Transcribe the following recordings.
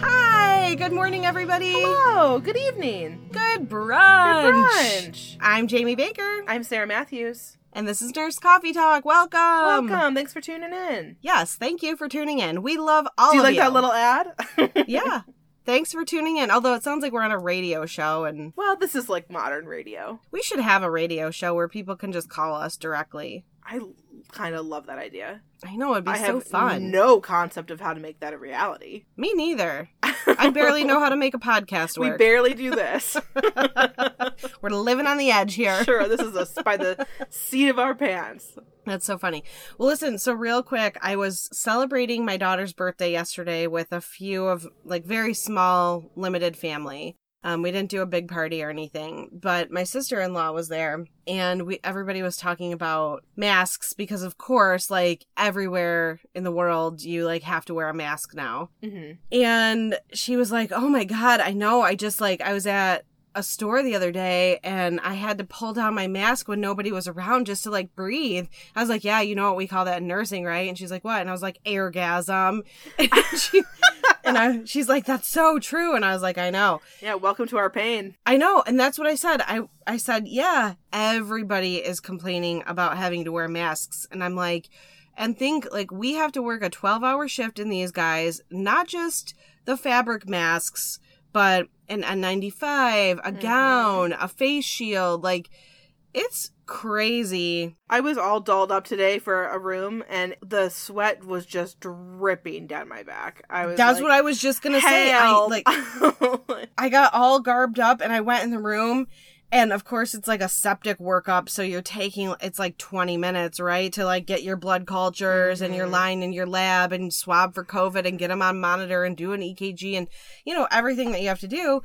Hi, good morning, everybody. Hello, good evening. Good brunch. Good brunch. I'm Jamie Baker, I'm Sarah Matthews. And this is Nurse Coffee Talk. Welcome. Welcome. Thanks for tuning in. Yes, thank you for tuning in. We love all Do you like that little ad? yeah. Thanks for tuning in. Although it sounds like we're on a radio show, and Well, this is like modern radio. we should have a radio show where people can just call us directly. I kind of love that idea. I know it'd be I so have fun. no concept of how to make that a reality. Me neither. I barely know how to make a podcast We barely do this. we're living on the edge here. sure, this is us by the seat of our pants. That's so funny. Well, listen, so real quick, I was celebrating my daughter's birthday yesterday with a few of like very small, limited family. Um, we didn't do a big party or anything, but my sister-in-law was there and we everybody was talking about masks because of course, like everywhere in the world, you like have to wear a mask now. hmm And she was like, "Oh my god, I know. I just like I was at a store the other day and I had to pull down my mask when nobody was around just to like breathe." I was like, "Yeah, you know what we call that in nursing, right?" And she's like, "What?" And I was like, "Airgasm." And she and I she's like, "That's so true." And I was like, "I know." Yeah, welcome to our pain. I know, and that's what I said. I I said, "Yeah, everybody is complaining about having to wear masks." And I'm like, and think like we have to work a 12-hour shift in these guys, not just the fabric masks, but an N95, a Mhm. gown, a face shield, like it's crazy. I was all dolled up today for a room, and the sweat was just dripping down my back. I was. That's like, what I was just going to say. I like I got all garbed up and I went in the room and of course it's like a septic workup so you're taking it's like 20 minutes right to like get your blood cultures and your Mhm. line in your lab and swab for covid and get them on monitor and do an ekg and you know everything that you have to do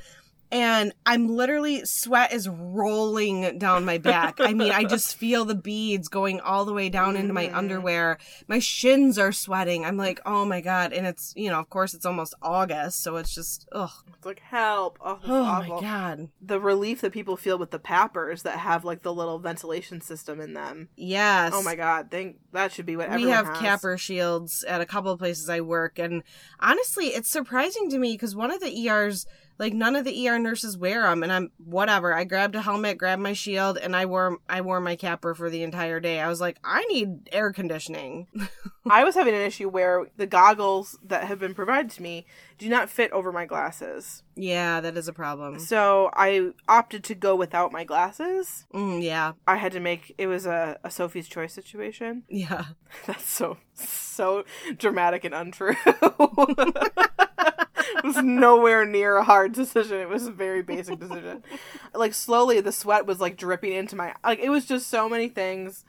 and i'm literally sweat is rolling down my back i mean i just feel the beads going all the way down into my Mhm. underwear my shins are sweating i'm like oh my god and it's you know of course it's almost august so it's just ugh it's like help. Oh, Oh awful. my god. the relief that people feel with the PAPRs that have like the little ventilation system in them. Yes. Oh my god, think that should be what We have has. CAPR shields at a couple of places I work and honestly it's surprising to me because one of the ERs like none of the ER nurses wear them and I'm whatever I grabbed a helmet grabbed my shield and I wore I wore my CAPR for the entire day I was like I need air conditioning I was having an issue where the goggles that have been provided to me do not fit over my glasses. yeah that is a problem So I opted to go without my glasses. mm, yeah I had to make it was a, a Sophie's choice situation. yeah That's so so dramatic and untrue. it was nowhere near a hard decision. It was a very basic decision. like slowly the sweat was like dripping into my like it was just so many things.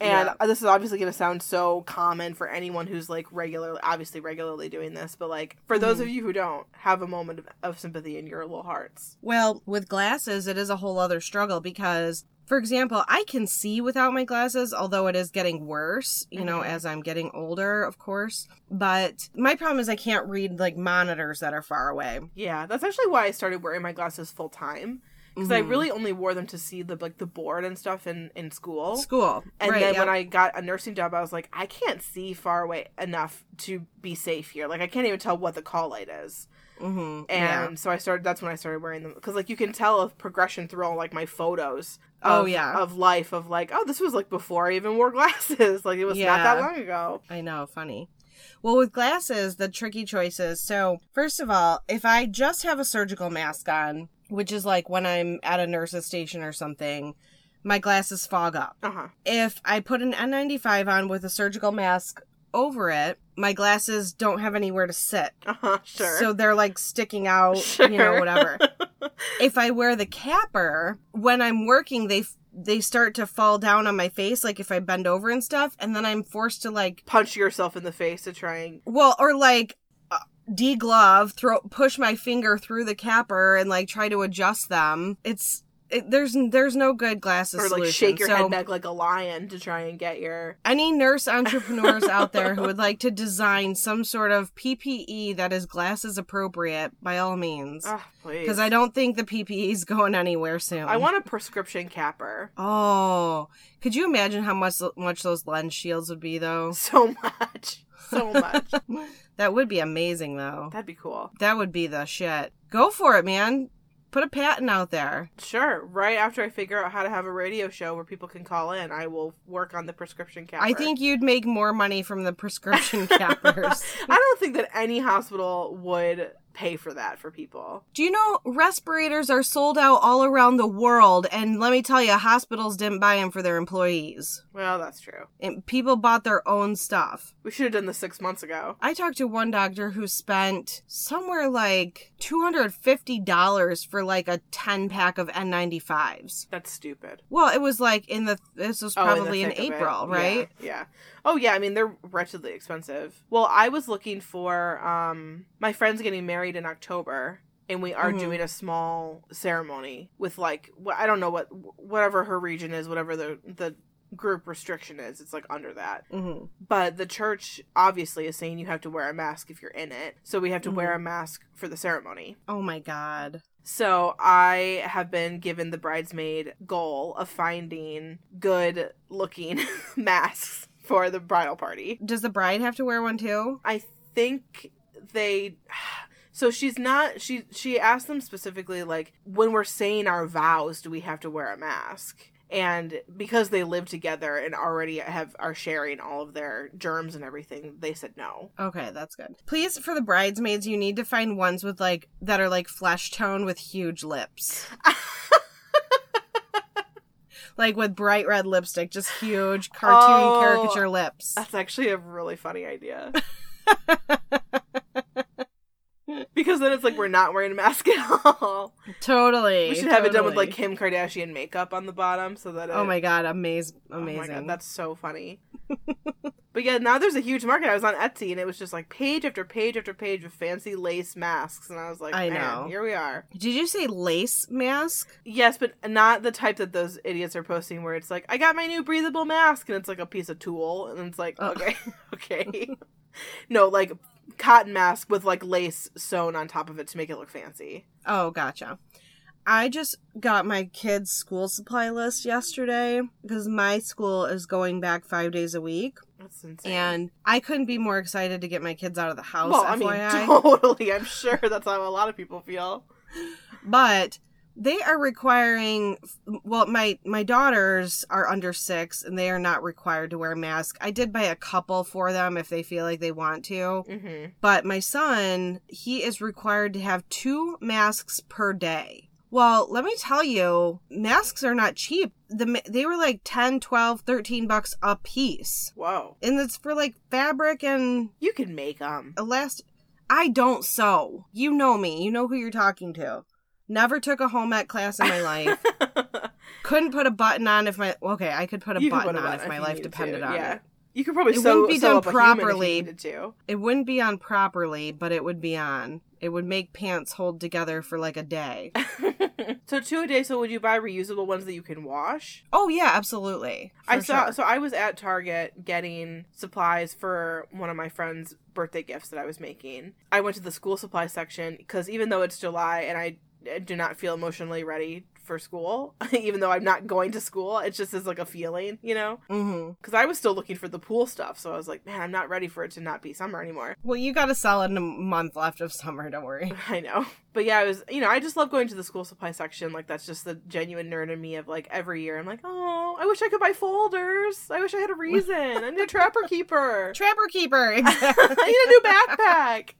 And Yeah. this is obviously going to sound so common for anyone who's like regularly obviously regularly doing this, but like for those mm-hmm. of you who don't, have a moment of, of sympathy in your little hearts. Well, with glasses, it is a whole other struggle because, for example, I can see without my glasses, although it is getting worse, you know, Mhm. as I'm getting older, of course. But my problem is I can't read like monitors that are far away. Yeah, that's actually why I started wearing my glasses full time because I Mhm. really only wore them to see the like the board and stuff in in school. school. And right, then yep. when I got a nursing job, I was like, I can't see far away enough to be safe here. Like I can't even tell what the call light is. Mhm, And yeah. so I started. That's when I started wearing them because like you can tell a progression through all like my photos. Oh, yeah. of life of like oh this was like before I even wore glasses like it was not that long ago. I know, funny. Well, with glasses, the tricky choices. So, first of all, if I just have a surgical mask on, which is like when I'm at a nurse's station or something, my glasses fog up. Uh huh. if I put an N95 on with a surgical mask over it, my glasses don't have anywhere to sit. Uh huh. Sure. So they're like sticking out, you know, whatever. if I wear the CAPR, when I'm working, they they start to fall down on my face like if I bend over and stuff, and then I'm forced to like Punch yourself in the face to try and well, or like uh, deglove, throw push my finger through the CAPR and like try to adjust them. It's it, there's there's no good glasses or like solution. shake your so head back like a lion to try and get your. any nurse entrepreneurs out there who would like to design some sort of PPE that is glasses appropriate, by all means, Ah, please. because I don't think the PPE is going anywhere soon. I want a prescription CAPR. Oh, could you imagine how much much those lens shields would be though? So much. So much. That would be amazing though. That'd be cool. That would be the shit. Go for it, man. Put a patent out there. Sure. Right after I figure out how to have a radio show where people can call in, I will work on the prescription CAPR. I think you'd make more money from the prescription CAPRs. I don't think that any hospital would pay for that for people. Do you know respirators are sold out all around the world? And let me tell you, hospitals didn't buy them for their employees. Well, that's true. And people bought their own stuff. We should have done this six months ago. I talked to one doctor who spent somewhere like $250 for like a 10 pack of N95s. That's stupid. Well, it was like in the, this was Oh, in probably in, thick of it. April, Yeah, right? Yeah, Oh yeah, I mean they're wretchedly expensive. Well, I was looking for um my friend's getting married in October and we are Mhm. doing a small ceremony with like I don't know what whatever her region is, whatever the the group restriction is. It's like under that. hmm But the church obviously is saying you have to wear a mask if you're in it. So we have to wear a mask for the ceremony. Oh my God. So I have been given the bridesmaid goal of finding good looking masks for the bridal party. Does the bride have to wear one too? I think they so she's not she she asked them specifically like when we're saying our vows do we have to wear a mask? And because they live together and already have are sharing all of their germs and everything, they said no. Okay, that's good. Please, for the bridesmaids, you need to find ones with like that are like flesh tone with huge lips. like with bright red lipstick, just huge cartoon Oh. caricature lips. That's actually a really funny idea. because then it's like we're not wearing a mask at all. totally. We should have it done with like Kim Kardashian makeup on the bottom so that oh it, Oh my god, amaze Oh my amazing. God, that's so funny. But yeah, now there's a huge market. I was on Etsy and it was just like page after page after page of fancy lace masks, and I was like, I Man, know. here we are. Did you say lace mask? Yes, but not the type that those idiots are posting where it's like, I got my new breathable mask, and it's like a piece of tulle, and it's like, Oh. okay, okay. no, like cotton mask with like lace sewn on top of it to make it look fancy. Oh, gotcha. I just got my kids' school supply list yesterday because my school is going back five days a week. That's insane. And I couldn't be more excited to get my kids out of the house. well, I mean, totally. I'm sure that's how a lot of people feel. but they are requiring well my my daughters are under six and they are not required to wear a mask i did buy a couple for them if they feel like they want to hmm but my son he is required to have two masks per day well let me tell you masks are not cheap the they were like 10 12 13 bucks a piece Whoa, and it's for like fabric and you can make them. elastic. I don't sew. You know me. You know who you're talking to. Never took a home ec class in my life. Couldn't put a button on if my okay. I could put a You button put a on button if my life depended to, on yeah. it. You could probably It sew, wouldn't be done up a human if you properly. to. It wouldn't be on properly, but it would be on. It would make pants hold together for like a day. so two a day. So would you buy reusable ones that you can wash? Oh yeah, absolutely. I saw. sure. So I was at Target getting supplies for one of my friend's birthday gifts that I was making. I went to the school supply section because even though it's July and I do not feel emotionally ready for school, even though I'm not going to school, it just is like a feeling, you know. Mm-hmm. Because I was still looking for the pool stuff, so I was like, man, I'm not ready for it to not be summer anymore. Well, you got a solid month left of summer. Don't worry. I know. But yeah, I was, you know, I just love going to the school supply section. Like, that's just the genuine nerd in me of like every year. I'm like, oh, I wish I could buy folders. I wish I had a reason. I need a trapper keeper. Trapper keeper. I need a new backpack.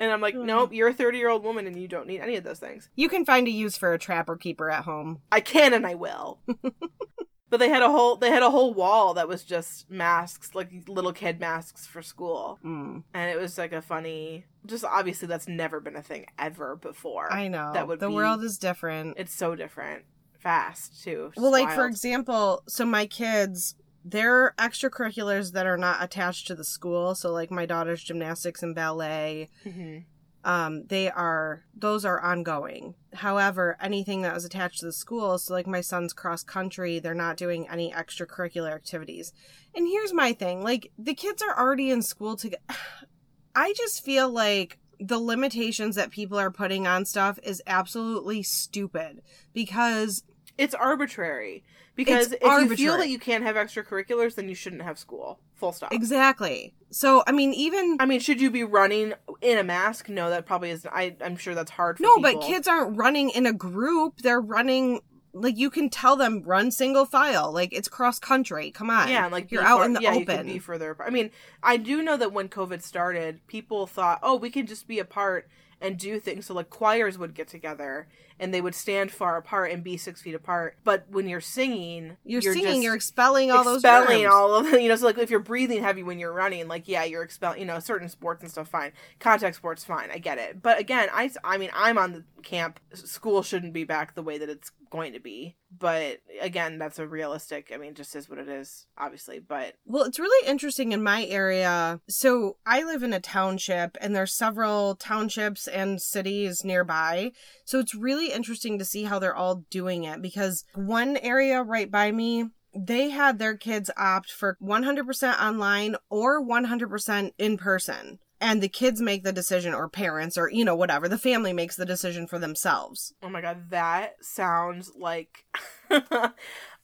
And I'm like, nope, you're a 30 year old woman and you don't need any of those things. you can find a use for a trapper keeper at home. I can and I will. but they had a whole they had a whole wall that was just masks, like little kid masks for school. Mm. And it was like a funny just obviously that's never been a thing ever before. I know. That would the be- world is different. It's so different. Fast too. Well, like for example, so my kids, they're extracurriculars that are not attached to the school. So like my daughter's gymnastics and ballet, Mhm. um, they are those are ongoing. However, anything that was attached to the school, so like my son's cross country, they're not doing any extracurricular activities. And here's my thing: like the kids are already in school to. I just feel like the limitations that people are putting on stuff is absolutely stupid because it's arbitrary. Because It's if you feel that you can't have extracurriculars, then you shouldn't have school. Full stop. exactly. So I mean, even I mean, should you be running in a mask? No, that probably is. I, I'm sure that's hard for no, people. but kids aren't running in a group. They're running like you can tell them run single file. Like it's cross country. Come on, Yeah, like you're out far- in the yeah, open. be further. apart. I mean, I do know that when COVID started, people thought, "Oh, we can just be apart and do things." So like choirs would get together and they would stand far apart and be six feet apart. But when you're singing, You're, just singing. You're expelling all those expelling all of them. you know. So like if you're breathing heavy when you're running, like yeah, you're expelling. You know, certain sports and stuff, fine. Contact sports, fine. I get it. But again, I I mean, I'm on the camp. School shouldn't be back the way that it's going to be. But again, that's a realistic. I mean, just is what it is, obviously. But Well, it's really interesting in my area. So I live in a township, and there's several townships and cities nearby. So it's really interesting to see how they're all doing it because one area right by me. They had their kids opt for 100% online or 100% in person. And the kids make the decision, or parents, or, you know, whatever. The family makes the decision for themselves. oh my god, that sounds like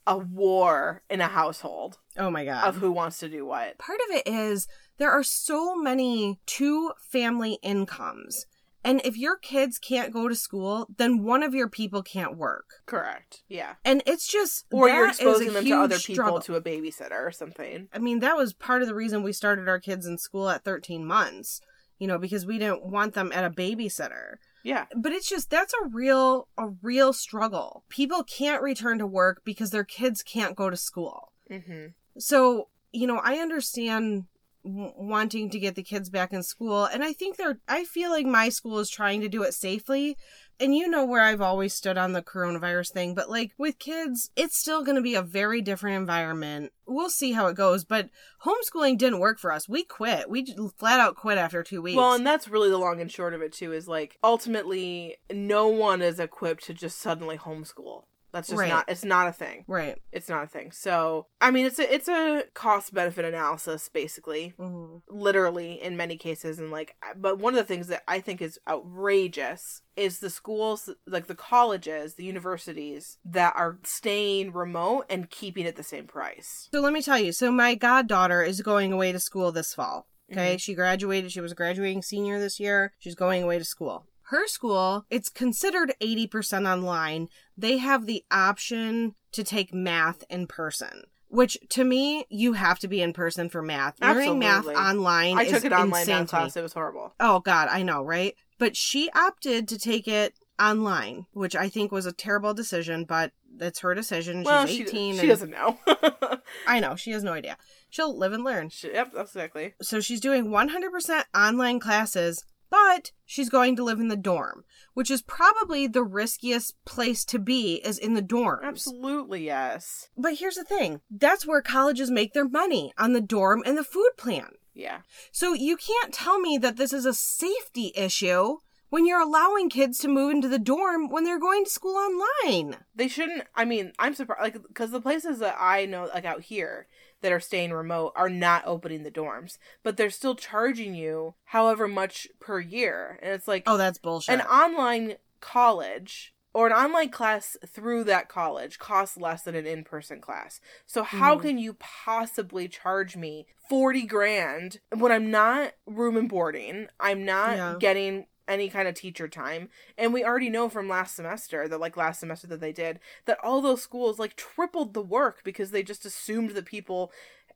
a war in a household Oh my God. of who wants to do what. part of it is there are so many two family incomes. And if your kids can't go to school, then one of your people can't work. Correct. Yeah. And it's just Or you're that is a exposing them to other people struggle. to a babysitter or something. I mean, that was part of the reason we started our kids in school at 13 months, you know, because we didn't want them at a babysitter. Yeah. But it's just that's a real a real struggle. People can't return to work because their kids can't go to school. Mm-hmm. So, you know, I understand wanting to get the kids back in school. And I think they're, I feel like my school is trying to do it safely. And you know where I've always stood on the coronavirus thing, but like with kids, it's still going to be a very different environment. We'll see how it goes, but homeschooling didn't work for us. We quit. We flat out quit after two weeks. Well, and that's really the long and short of it too. Is like ultimately, no one is equipped to just suddenly homeschool. That's just Right. not. It's not a thing. right. It's not a thing. So, I mean, it's a it's a cost benefit analysis, basically, Mhm. literally in many cases. And like, but one of the things that I think is outrageous is the schools, like the colleges, the universities that are staying remote and keeping it the same price. So let me tell you. So my goddaughter is going away to school this fall. Okay. Mhm. She graduated. She was a graduating senior this year. She's going away to school. Her school, it's considered 80% online. They have the option to take math in person, which to me, you have to be in person for math. Learning math Absolutely. online I took an online math class. It was horrible. Oh God, I know, right? But she opted to take it online, which I think was a terrible decision, but it's her decision. Well, She's she, 18. she and doesn't know. I know, she has no idea. She'll live and learn. She- yep, exactly. So she's doing 100% online classes, but she's going to live in the dorm, which is probably the riskiest place to be is in the dorms. Absolutely, yes. But here's the thing. That's where colleges make their money on the dorm and the food plan. Yeah. So you can't tell me that this is a safety issue when you're allowing kids to move into the dorm when they're going to school online. They shouldn't. I mean, I'm surprised, like, because the places that I know, like out here, that are staying remote are not opening the dorms, but they're still charging you however much per year. And it's like Oh, that's bullshit. an online college or an online class through that college costs less than an in-person class. So how Mhm. can you possibly charge me 40 grand when I'm not room and boarding, I'm not Yeah. getting any kind of teacher time, and we already know from last semester that like last semester that they did that all those schools like tripled the work because they just assumed that people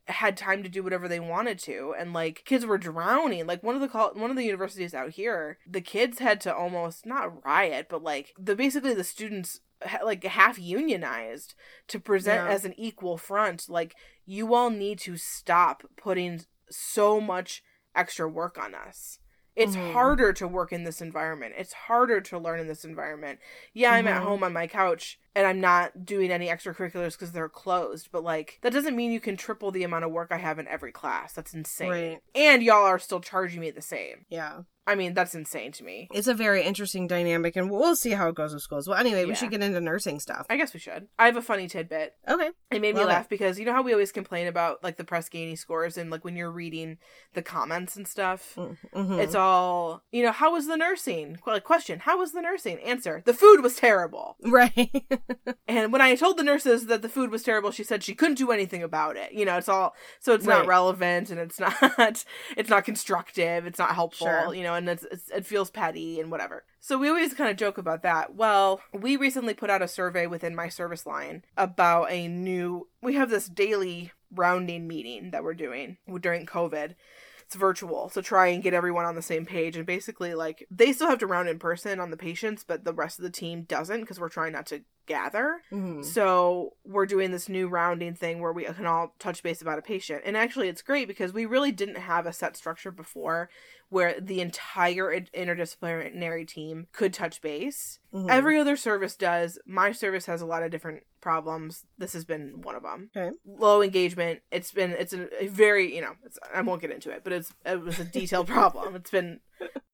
had time to do whatever they wanted to. And like kids were drowning. Like one of the col- one of the universities out here the kids had to almost not riot but like the basically the students like half unionized to present Yeah. as an equal front. Like you all need to stop putting so much extra work on us it's Mhm. harder to work in this environment. It's harder to learn in this environment. Yeah, I'm at Mhm. home on my couch and I'm not doing any extracurriculars because they're closed, but like that doesn't mean you can triple the amount of work I have in every class. That's insane. Right. And y'all are still charging me the same. Yeah. I mean, that's insane to me. It's a very interesting dynamic, and we'll see how it goes with schools. Well, anyway, we should get into nursing stuff. I guess we should. I have a funny tidbit. Okay. It made me Love it. laugh because you know how we always complain about like the Press Ganey scores and like when you're reading the comments and stuff. Mm-hmm. It's all you know. How was the nursing? Like question: How was the nursing? Answer: The food was terrible. right. And when I told the nurses that the food was terrible, she said she couldn't do anything about it. You know, it's all so it's not relevant and it's not it's not constructive. It's not helpful. Sure. You know, and it's, it's it feels petty and whatever. So we always kind of joke about that. Well, we recently put out a survey within my service line about a new. We have this daily rounding meeting that we're doing during COVID it's virtual to try and get everyone on the same page and basically like they still have to round in person on the patients but the rest of the team doesn't because we're trying not to gather Mhm. so we're doing this new rounding thing where we can all touch base about a patient and actually it's great because we really didn't have a set structure before where the entire interdisciplinary team could touch base Mhm. Every other service does. My service has a lot of different problems. This has been one of them. Okay. Low engagement. It's been it's a, a very you know it's, I won't get into it, but it's it was a detailed problem. It's been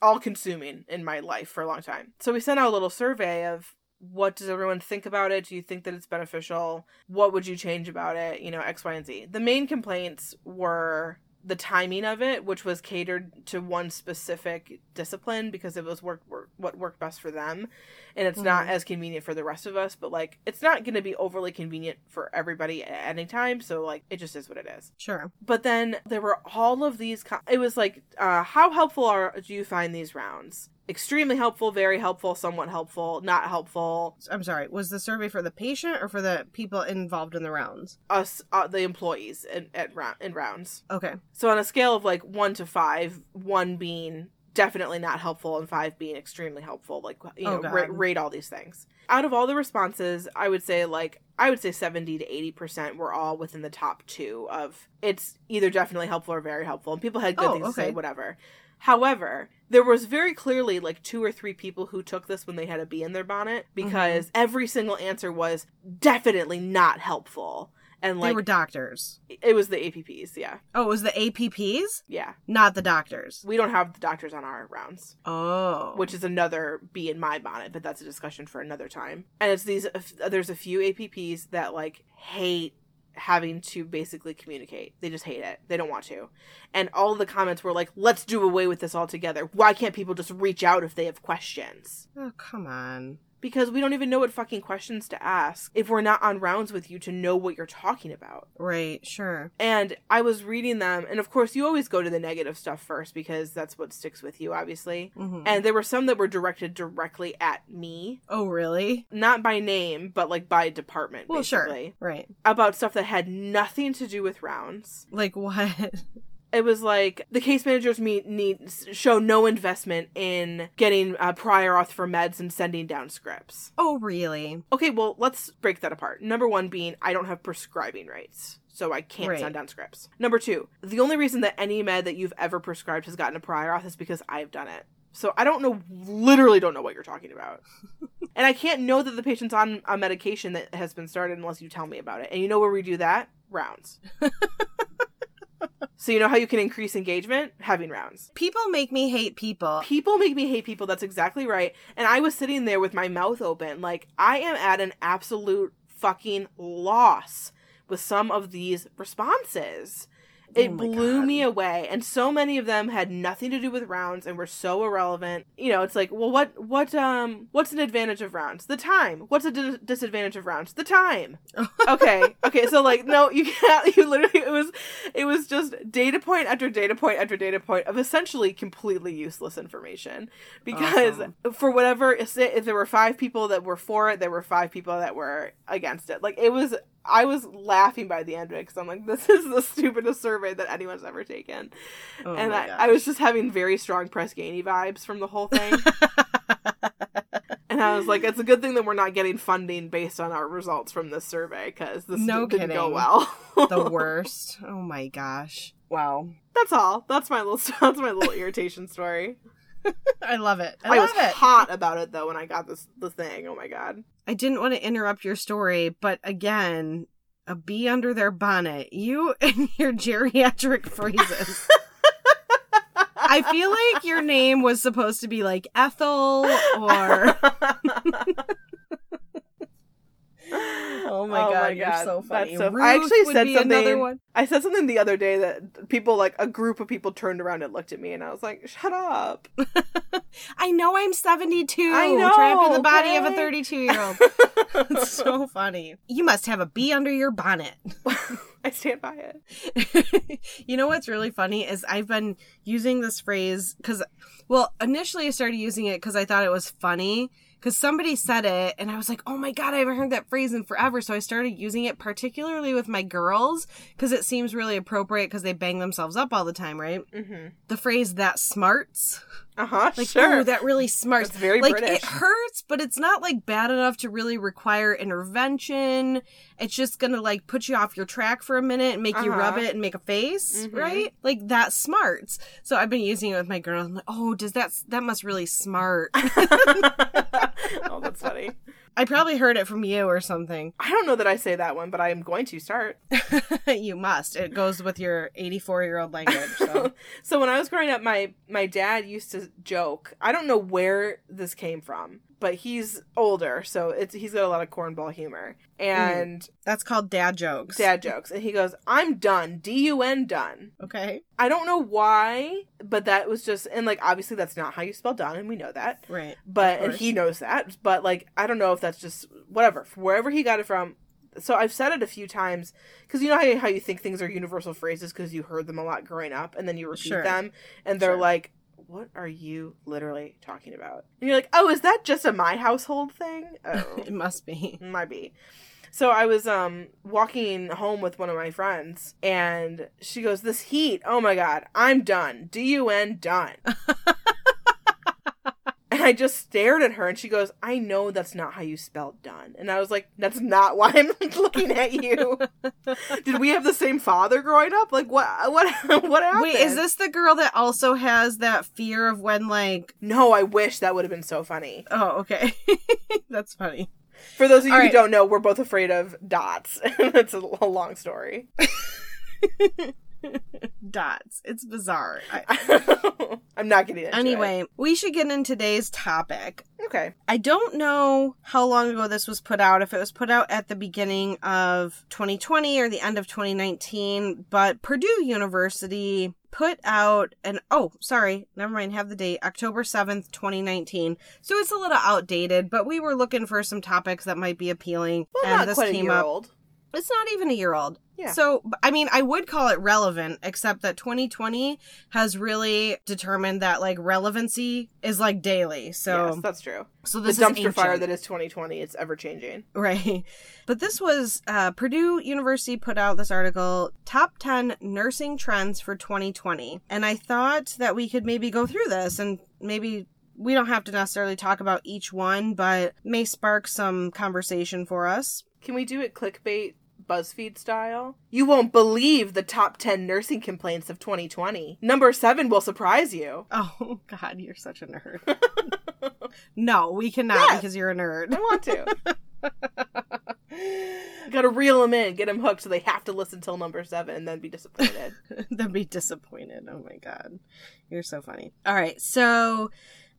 all consuming in my life for a long time. So we sent out a little survey of what does everyone think about it? Do you think that it's beneficial? What would you change about it? You know, X, Y, and Z. The main complaints were the timing of it, which was catered to one specific discipline because it was work, work what worked best for them, and it's not Mhm. as convenient for the rest of us. But like, it's not going to be overly convenient for everybody at any time. So like, it just is what it is. Sure. But then there were all of these. Co- it was like, uh, how helpful are do you find these rounds? Extremely helpful, very helpful, somewhat helpful, not helpful. I'm sorry. Was the survey for the patient or for the people involved in the rounds? Us, uh, the employees, in, at round in rounds. Okay. So on a scale of like one to five, one being definitely not helpful and five being extremely helpful, like you Oh, know, God. rate, rate all these things. Out of all the responses, I would say like I would say seventy to eighty percent were all within the top two of it's either definitely helpful or very helpful, and people had good Oh, things to say, okay. whatever. However, there was very clearly like two or three people who took this when they had a bee in their bonnet Mm-hmm. because every single answer was definitely not helpful. And like they were doctors. it was the APPs, yeah. Oh, it was the APPs, Yeah. not the doctors. We don't have the doctors on our rounds, Oh. which is another bee in my bonnet, but that's a discussion for another time. And it's these there's a few APPs that like hate having to basically communicate. They just hate it. They don't want to. And all the comments were like, "Let's do away with this altogether. Why can't people just reach out if they have questions?" Oh, come on. Because we don't even know what fucking questions to ask if we're not on rounds with you to know what you're talking about. Right, sure. And I was reading them, and of course, you always go to the negative stuff first because that's what sticks with you, obviously. hmm And there were some that were directed directly at me, oh, really? not by name, but like by department, Well, sure. Right. about stuff that had nothing to do with rounds. Like what? It was like the case managers meet need show no investment in getting uh, prior auth for meds and sending down scripts. oh, really? Okay, well, let's break that apart. Number one being I don't have prescribing rights, so I can't Right. send down scripts. Number two, the only reason that any med that you've ever prescribed has gotten a prior auth is because I've done it. So I don't know, literally don't know what you're talking about. and I can't know that the patient's on a medication that has been started unless you tell me about it. And you know where we do that? Rounds. so you know how you can increase engagement? Having rounds. People make me hate people. People make me hate people. That's exactly right. And I was sitting there with my mouth open, like I am at an absolute fucking loss with some of these responses. It Oh blew God. me away, and so many of them had nothing to do with rounds and were so irrelevant. You know, it's like, well, what, what, um, what's an advantage of rounds? The time. What's a dis- disadvantage of rounds? The time. okay, okay. So like, no, you can't. You literally, it was, it was just data point after data point after data point of essentially completely useless information. Because Awesome. for whatever, if there were five people that were for it, there were five people that were against it. Like it was. I was laughing by the end of it because I'm like, this is the stupidest survey that anyone's ever taken. Oh and I, I was just having very strong Press Ganey vibes from the whole thing. and I was like, it's a good thing that we're not getting funding based on our results from this survey because this No didn't go well. the worst. Oh my gosh. Wow. That's all. That's my little. That's my little irritation story. I love it. I, I, love was it. hot about it though when I got this the thing. Oh my god. I didn't want to interrupt your story, but again, a bee under their bonnet. You and your geriatric phrases. I feel like your name was supposed to be like Ethel or. Oh my, Oh god, my you're God, so funny. so- I actually said something-. I said something the other day that people like a group of people turned around and looked at me, and I was like, "Shut up!" I know I'm 72. I know, Trapped in the body of a 32 year old. It's so funny. You must have a bee under your bonnet. I stand by it. you know what's really funny is I've been using this phrase because, well, initially I started using it because I thought it was funny because somebody said it and I was like, oh my God, I haven't heard that phrase in forever. So I started using it particularly with my girls because it seems really appropriate because they bang themselves up all the time, right? Mm-hmm. The phrase that smarts. Uh huh. Like, sure. oh, that really smarts. It's very like British. it hurts, but it's not like bad enough to really require intervention. It's just gonna like put you off your track for a minute and make you Uh-huh. rub it and make a face, Mhm. right? Like that smarts. So I've been using it with my girl. I'm like, oh, does that that must really smart? oh, that's funny. I probably heard it from you or something. I don't know that I say that one, but I am going to start. you must. It goes with your 84 year old language. So. so when I was growing up, my my dad used to joke. I don't know where this came from, but he's older, so it's he's got a lot of cornball humor mm. and That's called dad jokes. dad jokes. And he goes, "I'm done. D U N done." Okay. I don't know why, but that was just and like obviously that's not how you spell done, and we know that. Right. But and he knows that. But like I don't know if that's just whatever wherever he got it from. So I've said it a few times because you know how you, how you think things are universal phrases because you heard them a lot growing up, and then you repeat Sure. them, and they're Sure. like, "What are you literally talking about?" And you're like, "Oh, is that just a my household thing?" Oh, It must be. might be. So I was um walking home with one of my friends and she goes, This heat, oh my god, I'm done. D U N done. I just stared at her and she goes, I know that's not how you spell done. And I was like, That's not why I'm looking at you. Did we have the same father growing up? Like what what what happened? Wait, is this the girl that also has that fear of when like No, I wish that would have been so funny. Oh, okay. That's funny. For those of you All who right. don't know, we're both afraid of dots. it's a, a long story. Dots. It's bizarre. I- I'm not getting into it. anyway, we should get into today's topic. Okay. I don't know how long ago this was put out, if it was put out at the beginning of 2020 or the end of 2019, but Purdue University put out an oh, sorry, never mind, have the date, October 7th, 2019. So it's a little outdated, but we were looking for some topics that might be appealing Well, and not this quite a came year up. old. It's not even a year old. Yeah. So, I mean, I would call it relevant, except that 2020 has really determined that like relevancy is like daily. So, yes, that's true. so The dumpster fire that is 2020, it's ever changing. Right. But this was uh, Purdue University put out this article, Top 10 Nursing Trends for 2020. And I thought that we could maybe go through this and maybe we don't have to necessarily talk about each one, but may spark some conversation for us. Can we do it clickbait BuzzFeed style? You won't believe the top 10 nursing complaints of 2020. Number 7 will surprise you. Oh, God, you're such a nerd. no, we cannot Yes. because you're a nerd. I want to. Gotta reel them in, get them hooked so they have to listen till number 7 and then be disappointed. They'd be disappointed. Oh my god. You're so funny. All right. So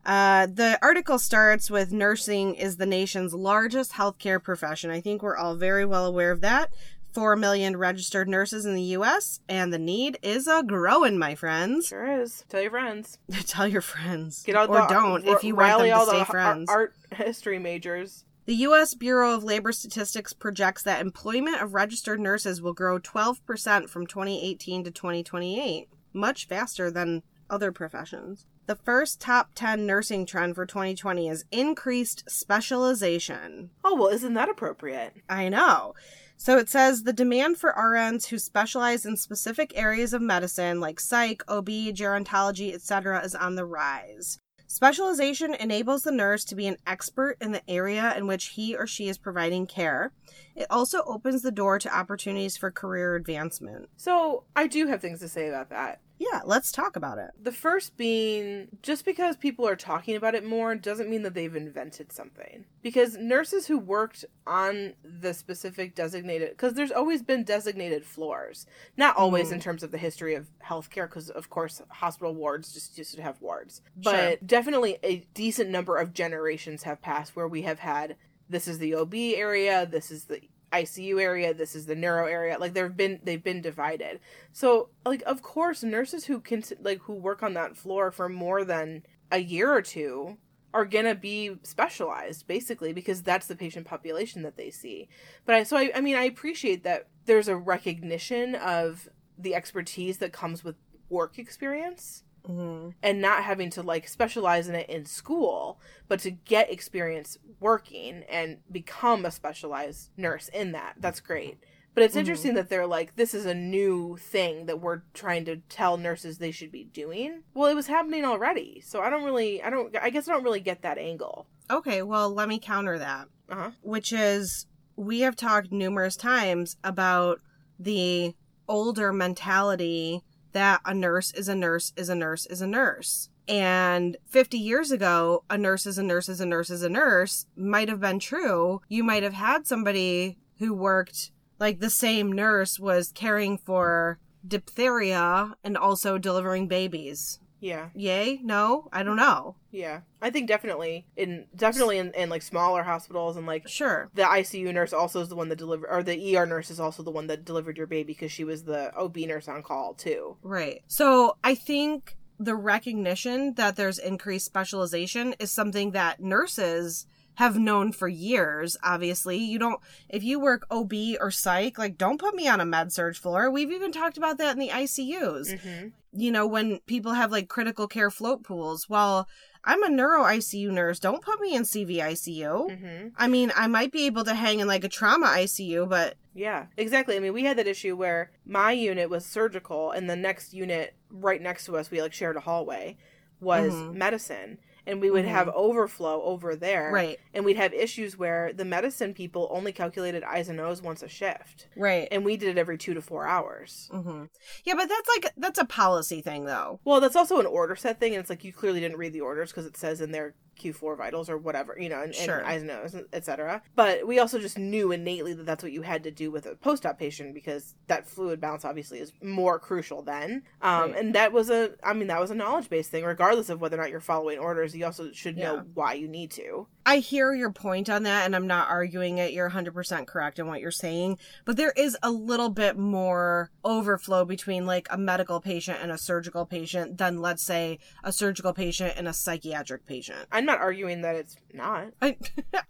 uh, the article starts with nursing is the nation's largest healthcare profession. I think we're all very well aware of that. 4 million registered nurses in the US, and the need is a growing, my friends. sure is. Tell your friends. Tell your friends. Get out or the, don't r- if you want them to all stay the friends. Art history majors. The U.S. Bureau of Labor Statistics projects that employment of registered nurses will grow 12% from 2018 to 2028, much faster than other professions. The first top 10 nursing trend for 2020 is increased specialization. Oh, well, isn't that appropriate? I know. So it says the demand for RNs who specialize in specific areas of medicine like psych, OB, gerontology, etc. is on the rise. Specialization enables the nurse to be an expert in the area in which he or she is providing care. It also opens the door to opportunities for career advancement. So, I do have things to say about that. Yeah, let's talk about it. The first being just because people are talking about it more doesn't mean that they've invented something. Because nurses who worked on the specific designated, because there's always been designated floors. Not always Mhm. in terms of the history of healthcare, because of course hospital wards just used to have wards. But Sure. definitely a decent number of generations have passed where we have had this is the OB area, this is the ICU area, this is the neuro area. Like there've been they've been divided. So like of course nurses who can like who work on that floor for more than a year or two are gonna be specialized basically because that's the patient population that they see. But I so I, I mean I appreciate that there's a recognition of the expertise that comes with work experience hmm and not having to like specialize in it in school, but to get experience working and become a specialized nurse in that. That's great. But it's Mhm. interesting that they're like, this is a new thing that we're trying to tell nurses they should be doing. Well, it was happening already. So I don't really, I don't, I guess I don't really get that angle. Okay, well, let me counter that. Uh huh. which is we have talked numerous times about the older mentality that a nurse is a nurse is a nurse is a nurse. And 50 years ago, a nurse is a nurse is a nurse is a nurse might have been true. You might have had somebody who worked like the same nurse was caring for diphtheria and also delivering babies. Yeah. Yay? No? I don't know. Yeah. I think definitely in, definitely in, in like smaller hospitals and like Sure. the ICU nurse also is the one that delivered, or the ER nurse is also the one that delivered your baby because she was the OB nurse on call too. Right. So I think the recognition that there's increased specialization is something that nurses have known for years, obviously. You don't, if you work OB or psych, like, don't put me on a med surg floor. We've even talked about that in the ICUs. Mm-hmm. You know, when people have like critical care float pools, well, I'm a neuro ICU nurse. Don't put me in CV ICU. Mm-hmm. I mean, I might be able to hang in like a trauma ICU, but Yeah, exactly. I mean, we had that issue where my unit was surgical, and the next unit right next to us, we like shared a hallway, was Mhm. medicine, and we would Mhm. have overflow over there, right, And we'd have issues where the medicine people only calculated I's and O's once a shift, right. and we did it every two to four hours. hmm Yeah, but that's like, that's a policy thing though. Well, that's also an order set thing, and it's like you clearly didn't read the orders because it says in their Q4 vitals or whatever, you know, and, Sure. and I's and O's, etc. But we also just knew innately that that's what you had to do with a post-op patient because that fluid balance obviously is more crucial then. Um, Right. And that was a, I mean, that was a knowledge-based thing, regardless of whether or not you're following orders. You also should know Yeah. why you need to. I hear your point on that, and I'm not arguing it. You're 100% correct in what you're saying. But there is a little bit more overflow between like a medical patient and a surgical patient than, let's say, a surgical patient and a psychiatric patient. I'm not arguing that it's not. I,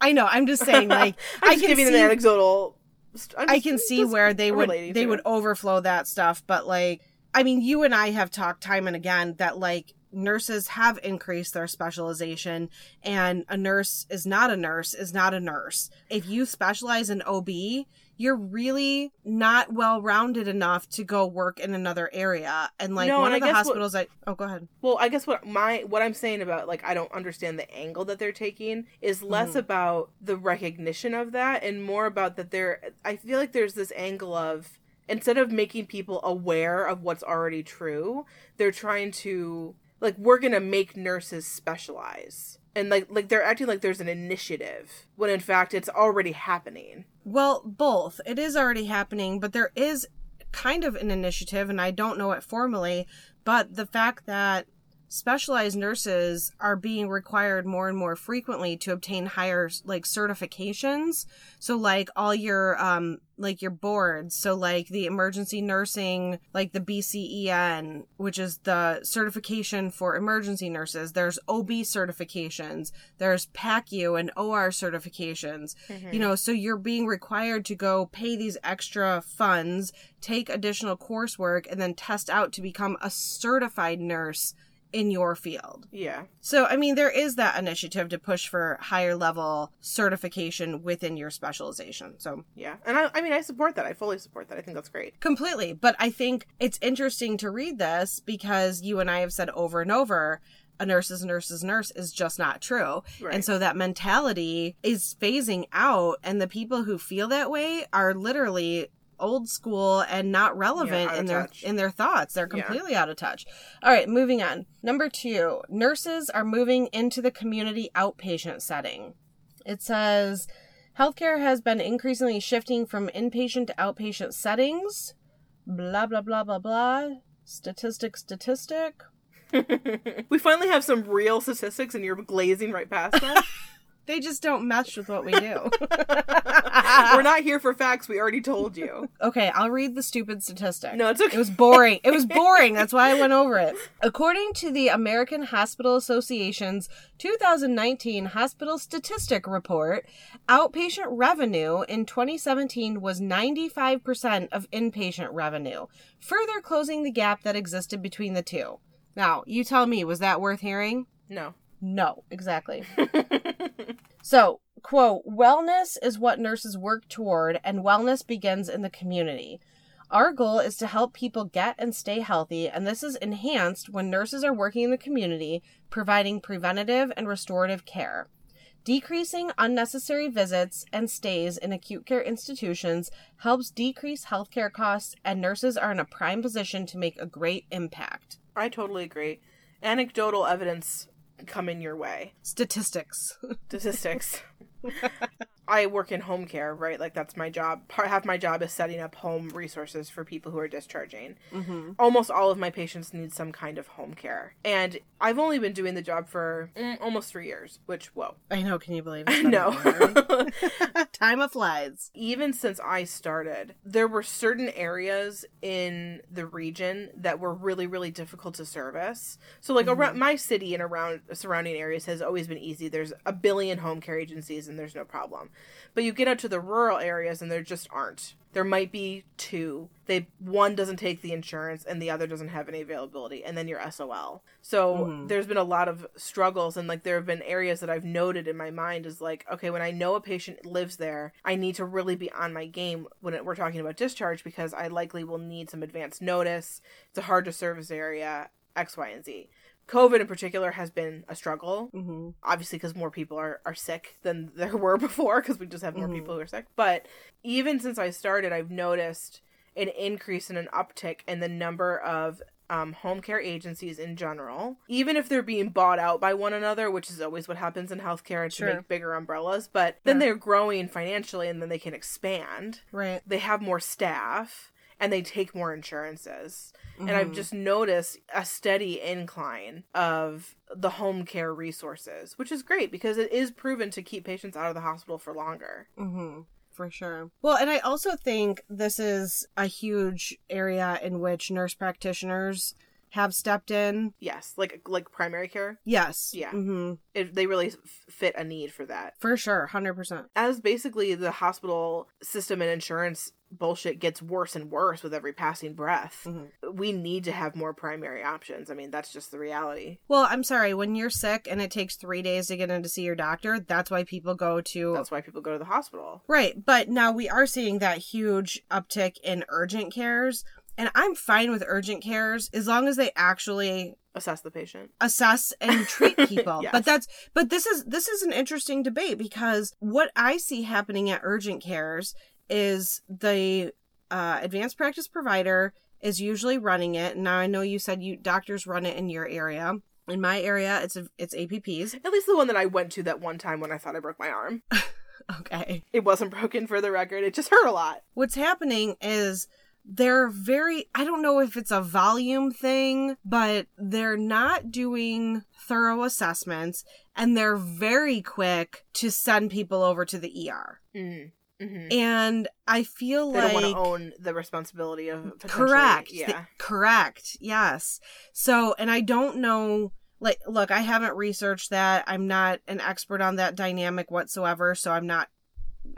I know. I'm just saying, like, I'm I just can giving see- an anecdotal. I'm I can see where they would they would it. overflow that stuff, but like I mean, you and I have talked time and again that like nurses have increased their specialization and a nurse is not a nurse is not a nurse. If you specialize in OB, you're really not well rounded enough to go work in another area. And like No, one and of I the guess what- hospitals I oh go ahead. Well, I guess what my what I'm saying about like I don't understand the angle that they're taking is less Mhm. about the recognition of that and more about that they're I feel like there's this angle of instead of making people aware of what's already true, they're trying to like we're to make nurses specialize. And like like they're acting like there's an initiative when in fact it's already happening. Well, both. It is already happening, but there is kind of an initiative, and I don't know it formally, but the fact that specialized nurses are being required more and more frequently to obtain higher like certifications. So like all your um like your boards. So like the emergency nursing like the BCEN which is the certification for emergency nurses. There's OB certifications. There's PACU and OR certifications. You know so you're being required to go pay these extra funds take additional coursework and then test out to become a certified nurse in your field yeah. so i mean there is that initiative to push for higher level certification within your specialization so Yeah. And I I mean I support that. I fully support that. I think that's great. completely but i think it's interesting to read this because you and i have said over and over a nurse's nurse's nurse is just not true Right. And so that mentality is phasing out, and the people who feel that way are literally old school and not relevant of in their touch. in their thoughts. They're Yeah. completely out of touch. All right, moving on. Number 2, nurses are moving into the community outpatient setting. It says healthcare has been increasingly shifting from inpatient to outpatient settings. Blah blah blah blah blah. Statistic statistic. we finally have some real statistics and you're glazing right past them. They just don't mesh with what we do. We're not here for facts. We already told you. Okay, I'll read the stupid statistic. No, it's okay. It was boring. It was boring. That's why I went over it. According to the American Hospital Association's 2019 Hospital Statistic Report, outpatient revenue in 2017 was 95% of inpatient revenue, further closing the gap that existed between the two. Now, you tell me, was that worth hearing? No. No, exactly. So, quote, wellness is what nurses work toward, and wellness begins in the community. Our goal is to help people get and stay healthy, and this is enhanced when nurses are working in the community, providing preventative and restorative care. Decreasing unnecessary visits and stays in acute care institutions helps decrease healthcare costs, and nurses are in a prime position to make a great impact. I totally agree. Anecdotal evidence coming your way. Statistics. Statistics. I work in home care, right? Like that's my job. Part half my job is setting up home resources for people who are discharging. mm-hmm. Almost all of my patients need some kind of home care, and I've only been doing the job for mm, almost three years. Which, whoa, I know. Can you believe it? I know. Time of flies. even since I started, there were certain areas in the region that were really, really difficult to service. So, like around my city and around surrounding areas has always been easy. There's a billion home care agencies, and there's no problem. But you get out to the rural areas, and there just aren't. There might be two. They one doesn't take the insurance, and the other doesn't have any availability, and then you're SOL. So Mhm. there's been a lot of struggles, and like there have been areas that I've noted in my mind is like, okay, when I know a patient lives there, I need to really be on my game when it, we're talking about discharge because I likely will need some advance notice. It's a hard to service area, X, Y, and Z. COVID in particular has been a struggle Mm-hmm. obviously because more people are, are sick than there were before because we just have more Mhm. people who are sick but even since i started i've noticed an increase and an uptick in the number of um, home care agencies in general even if they're being bought out by one another which is always what happens in healthcare to Sure. make bigger umbrellas but then they're growing financially and then they can expand Right. they have more staff and they take more insurances and Mhm. I've just noticed a steady incline of the home care resources, which is great because it is proven to keep patients out of the hospital for longer. Mm-hmm. For sure. Well, and I also think this is a huge area in which nurse practitioners have stepped in. Yes, like like primary care, Yes. Yeah. Mm-hmm. it, they really f- fit a need for that. For sure. 100%. As basically the hospital system and insurance bullshit gets worse and worse with every passing breath, Mhm. we need to have more primary options. I mean, that's just the reality. Well, I'm sorry. When you're sick and it takes three days to get in to see your doctor, that's why people go to. That's why people go to the hospital. Right. But now we are seeing that huge uptick in urgent cares. And I'm fine with urgent cares as long as they actually Assess the patient. assess and treat people. Yes. But that's but this is this is an interesting debate because what I see happening at urgent cares is the uh, advanced practice provider is usually running it. Now I know you said you doctors run it in your area. In my area, it's it's APPs. At least the one that I went to that one time when I thought I broke my arm. Okay. It wasn't broken for the record. It just hurt a lot. What's happening is they're very I don't know if it's a volume thing, but they're not doing thorough assessments and they're very quick to send people over to the ER. Mm. Hmm And I feel They like don't want to own the responsibility of correct. Yeah. Th- correct. Yes. So, and I don't know like look, I haven't researched that. I'm not an expert on that dynamic whatsoever, so I'm not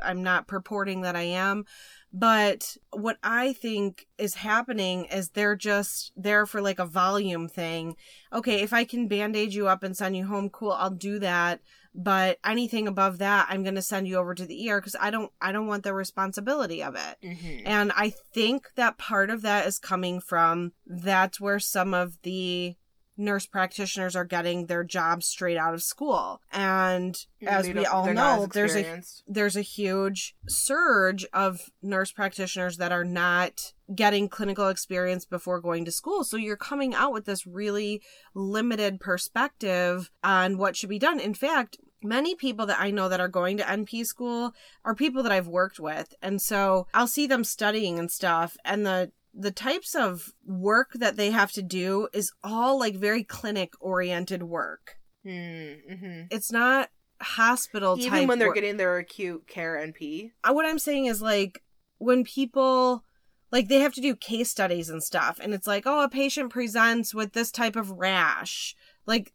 I'm not purporting that I am. But what I think is happening is they're just there for like a volume thing. Okay, if I can band-aid you up and send you home, cool, I'll do that. But anything above that, I'm going to send you over to the ER because I don't I don't want the responsibility of it. Mhm. And I think that part of that is coming from that's where some of the nurse practitioners are getting their jobs straight out of school. And as we all know, there's a there's a huge surge of nurse practitioners that are not getting clinical experience before going to school. So you're coming out with this really limited perspective on what should be done. In fact, many people that I know that are going to NP school are people that I've worked with. And so I'll see them studying and stuff and the the types of work that they have to do is all like very clinic oriented work. Mm-hmm. It's not hospital Even when they're work. getting their acute care NP. Uh, what I'm saying is like when people like they have to do case studies and stuff and it's like oh a patient presents with this type of rash like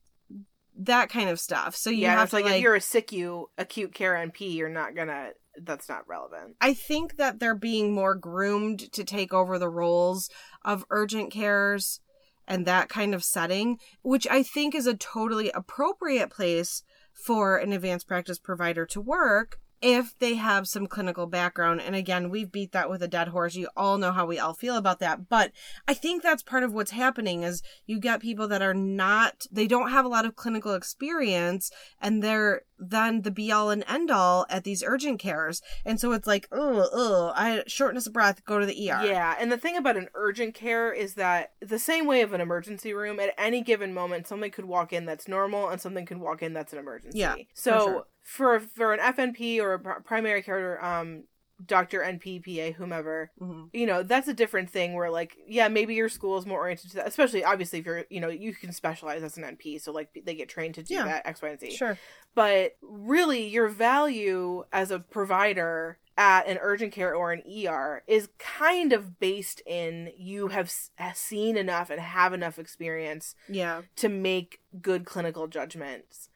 that kind of stuff so you yeah, have it's to like, like, if you're a SICU acute care NP, you're not gonna. That's not relevant. I think that they're being more groomed to take over the roles of urgent cares and that kind of setting, which I think is a totally appropriate place for an advanced practice provider to work if they have some clinical background. And again, we've beat that with a dead horse. You all know how we all feel about that. But I think that's part of what's happening is you get people that are not, they don't have a lot of clinical experience and they're then the be all and end all at these urgent cares. And so it's like, oh, oh, I shortness of breath, go to the ER. Yeah, and the thing about an urgent care is that the same way of an emergency room, at any given moment, something could walk in that's normal, and something could walk in that's an emergency. Yeah, So for for for an FNP or a primary care um doctor, NP, PA, whomever, Mhm. you know, that's a different thing. Where like, yeah, maybe your school is more oriented to that. Especially, obviously, if you're, you know, you can specialize as an NP, so like they get trained to do Yeah. that X, Y, and Z Sure. but really your value as a provider at an urgent care or an ER is kind of based in you have s- seen enough and have enough experience Yeah. to make good clinical judgments.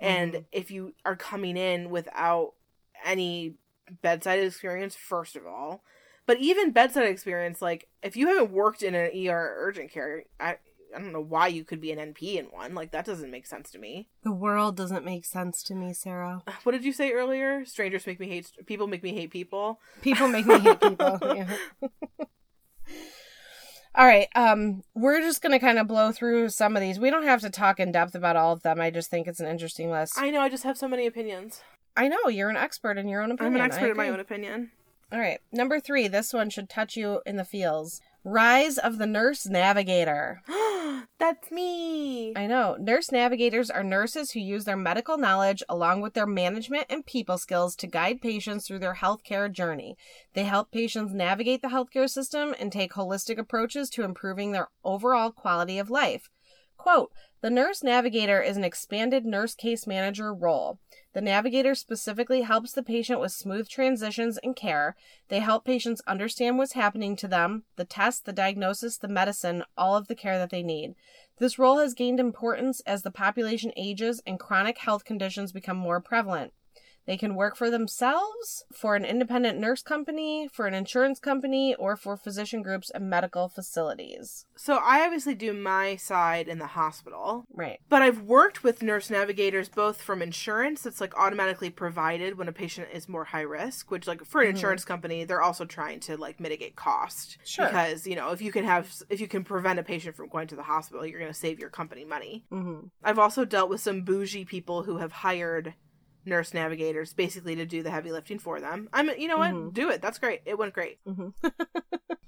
And Mhm. if you are coming in without any bedside experience, first of all, but even bedside experience, like if you haven't worked in an ER urgent care, I, I don't know why you could be an NP in one. Like that doesn't make sense to me. The world doesn't make sense to me, Sarah. What did you say earlier? Strangers make me hate people. Make me hate people. People make me hate people. All right. Um, we're just gonna kind of blow through some of these. We don't have to talk in depth about all of them. I just think it's an interesting list. I, I know. I just have so many opinions. I know you're an expert in your own opinion. I'm an expert in my own opinion. All right. Number three. This one should touch you in the feels. Rise of the nurse navigator. That's me. I know. Nurse navigators are nurses who use their medical knowledge along with their management and people skills to guide patients through their healthcare journey. They help patients navigate the healthcare system and take holistic approaches to improving their overall quality of life. Quote, the nurse navigator is an expanded nurse case manager role. The navigator specifically helps the patient with smooth transitions and care. They help patients understand what's happening to them, the test, the diagnosis, the medicine, all of the care that they need. This role has gained importance as the population ages and chronic health conditions become more prevalent. They can work for themselves, for an independent nurse company, for an insurance company, or for physician groups and medical facilities. So I obviously do my side in the hospital, Right. but I've worked with nurse navigators both from insurance that's like automatically provided when a patient is more high risk, which like for an Mhm. insurance company, they're also trying to like mitigate cost. Sure. Because, you know, if you can have if you can prevent a patient from going to the hospital, you're going to save your company money. Mm-hmm. I've also dealt with some bougie people who have hired nurse navigators basically to do the heavy lifting for them. I'm you know what? Mhm. Do it. That's great. It went great. Mm-hmm.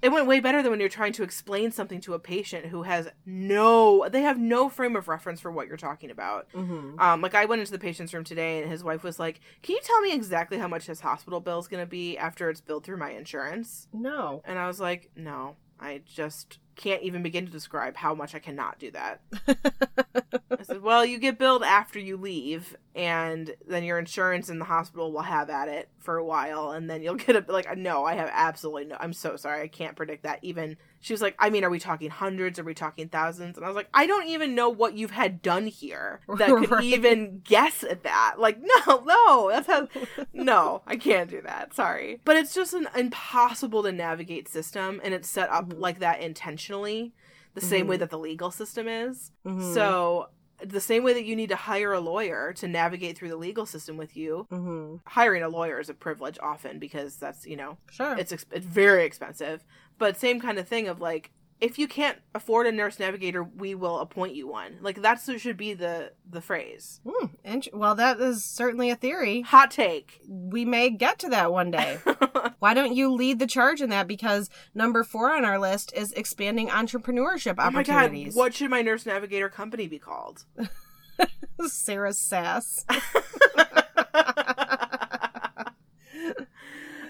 It went way better than when you're trying to explain something to a patient who has no they have no frame of reference for what you're talking about. Mm-hmm. Um like I went into the patient's room today and his wife was like, "Can you tell me exactly how much his hospital bill is going to be after it's billed through my insurance?" No. And I was like, "No, I just can't even begin to describe how much I cannot do that." I said, "Well, you get billed after you leave, and then your insurance in the hospital will have at it for a while, and then you'll get a like. No, I have absolutely no. I'm so sorry. I can't predict that. Even she was like, I mean, are we talking hundreds? Are we talking thousands? And I was like, I don't even know what you've had done here that could Right. even guess at that. Like, no, no, that's how. no, I can't do that. Sorry, but it's just an impossible to navigate system, and it's set up Mhm. like that intentionally, the same Mhm. way that the legal system is. Mhm. So, the same way that you need to hire a lawyer to navigate through the legal system with you, Mm-hmm. hiring a lawyer is a privilege often because that's, you know, Sure. it's it's very expensive. But same kind of thing of like if you can't afford a nurse navigator, we will appoint you one. Like that's what should be the the phrase. Hmm, int- well, that is certainly a theory. Hot take. We may get to that one day. Why don't you lead the charge in that? Because number four on our list is expanding entrepreneurship Oh my god, what should my nurse navigator company be called? Sarah Sass.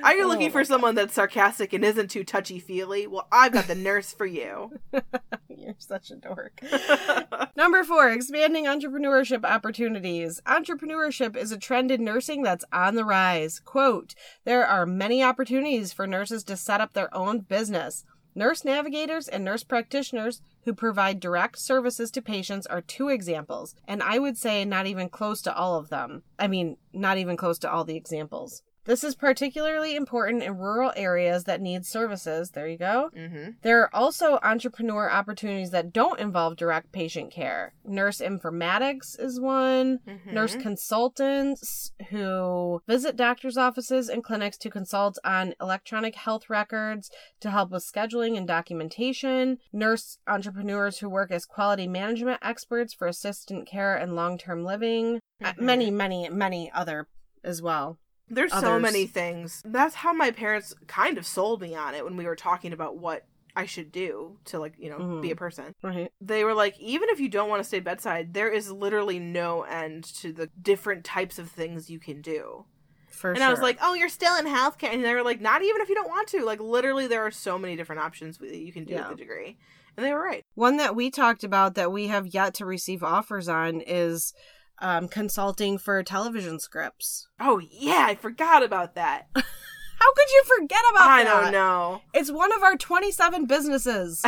Are you looking Oh for someone that's sarcastic and isn't too touchy feely? Well, I've got the nurse for you. You're such a dork. Number four, expanding entrepreneurship opportunities. Entrepreneurship is a trend in nursing that's on the rise. Quote, there are many opportunities for nurses to set up their own business. Nurse navigators and nurse practitioners who provide direct services to patients are two examples, and I would say not even close to all of them. I mean, not even close to all the examples. This is particularly important in rural areas that need services. There you go. mm-hmm. There are also entrepreneur opportunities that don't involve direct patient care. Nurse informatics is one. Mm-hmm. Nurse consultants who visit doctors' offices and clinics to consult on electronic health records to help with scheduling and documentation. Nurse entrepreneurs who work as quality management experts for assistant care and long term living. Uh, Mhm. Many, many, many other as well. There's so many things. That's how my parents kind of sold me on it when we were talking about what I should do to like, you know, Mhm. be a person. Right. They were like, even if you don't want to stay bedside, there is literally no end to the different types of things you can do. For and sure. I was like, oh, you're still in healthcare. And they were like, not even if you don't want to. Like, literally, there are so many different options that you can do Yeah. with the degree. And they were right. One that we talked about that we have yet to receive offers on is um, consulting for television scripts. Oh, yeah, I forgot about that. How could you forget about I that? I don't know. It's one of our 27 businesses.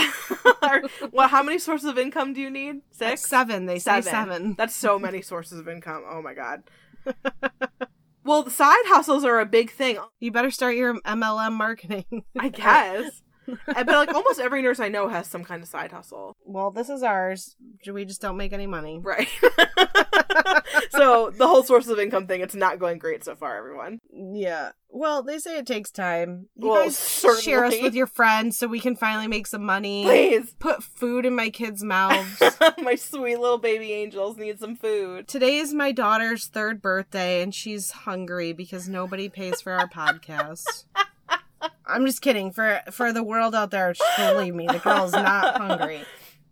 well, how many sources of income do you need? Six? seven. They say Seven. seven. That's so many sources of income. Oh my god. well, the side hustles are a big thing, You better start your MLM marketing. I guess. but like almost every nurse I know has some kind of side hustle. well, this is ours. We just don't make any money. Right. so the whole source of income thing, it's not going great so far, everyone. Yeah. Well, they say it takes time. You Well, guys share us with your friends so we can finally make some money. Please. Put food in my kids' mouths. my sweet little baby angels need some food. Today is my daughter's third birthday, and she's hungry because nobody pays for our podcast. I'm just kidding. For for the world out there, believe me, the girl's not hungry.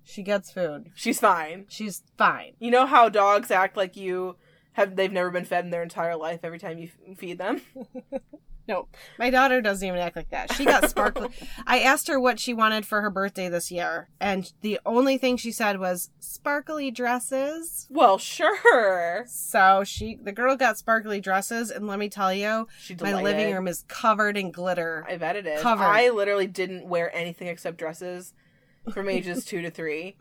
She gets food. She's fine. She's fine. You know how dogs act like you have they've never been fed in their entire life every time you feed them? No, my daughter doesn't even act like that. She got sparkly. I asked her what she wanted for her birthday this year, and the only thing she said was sparkly dresses. Well, sure. So she, the girl, got sparkly dresses, and let me tell you, my living room is covered in glitter. I bet it is. Covered. I literally didn't wear anything except dresses from ages two to three,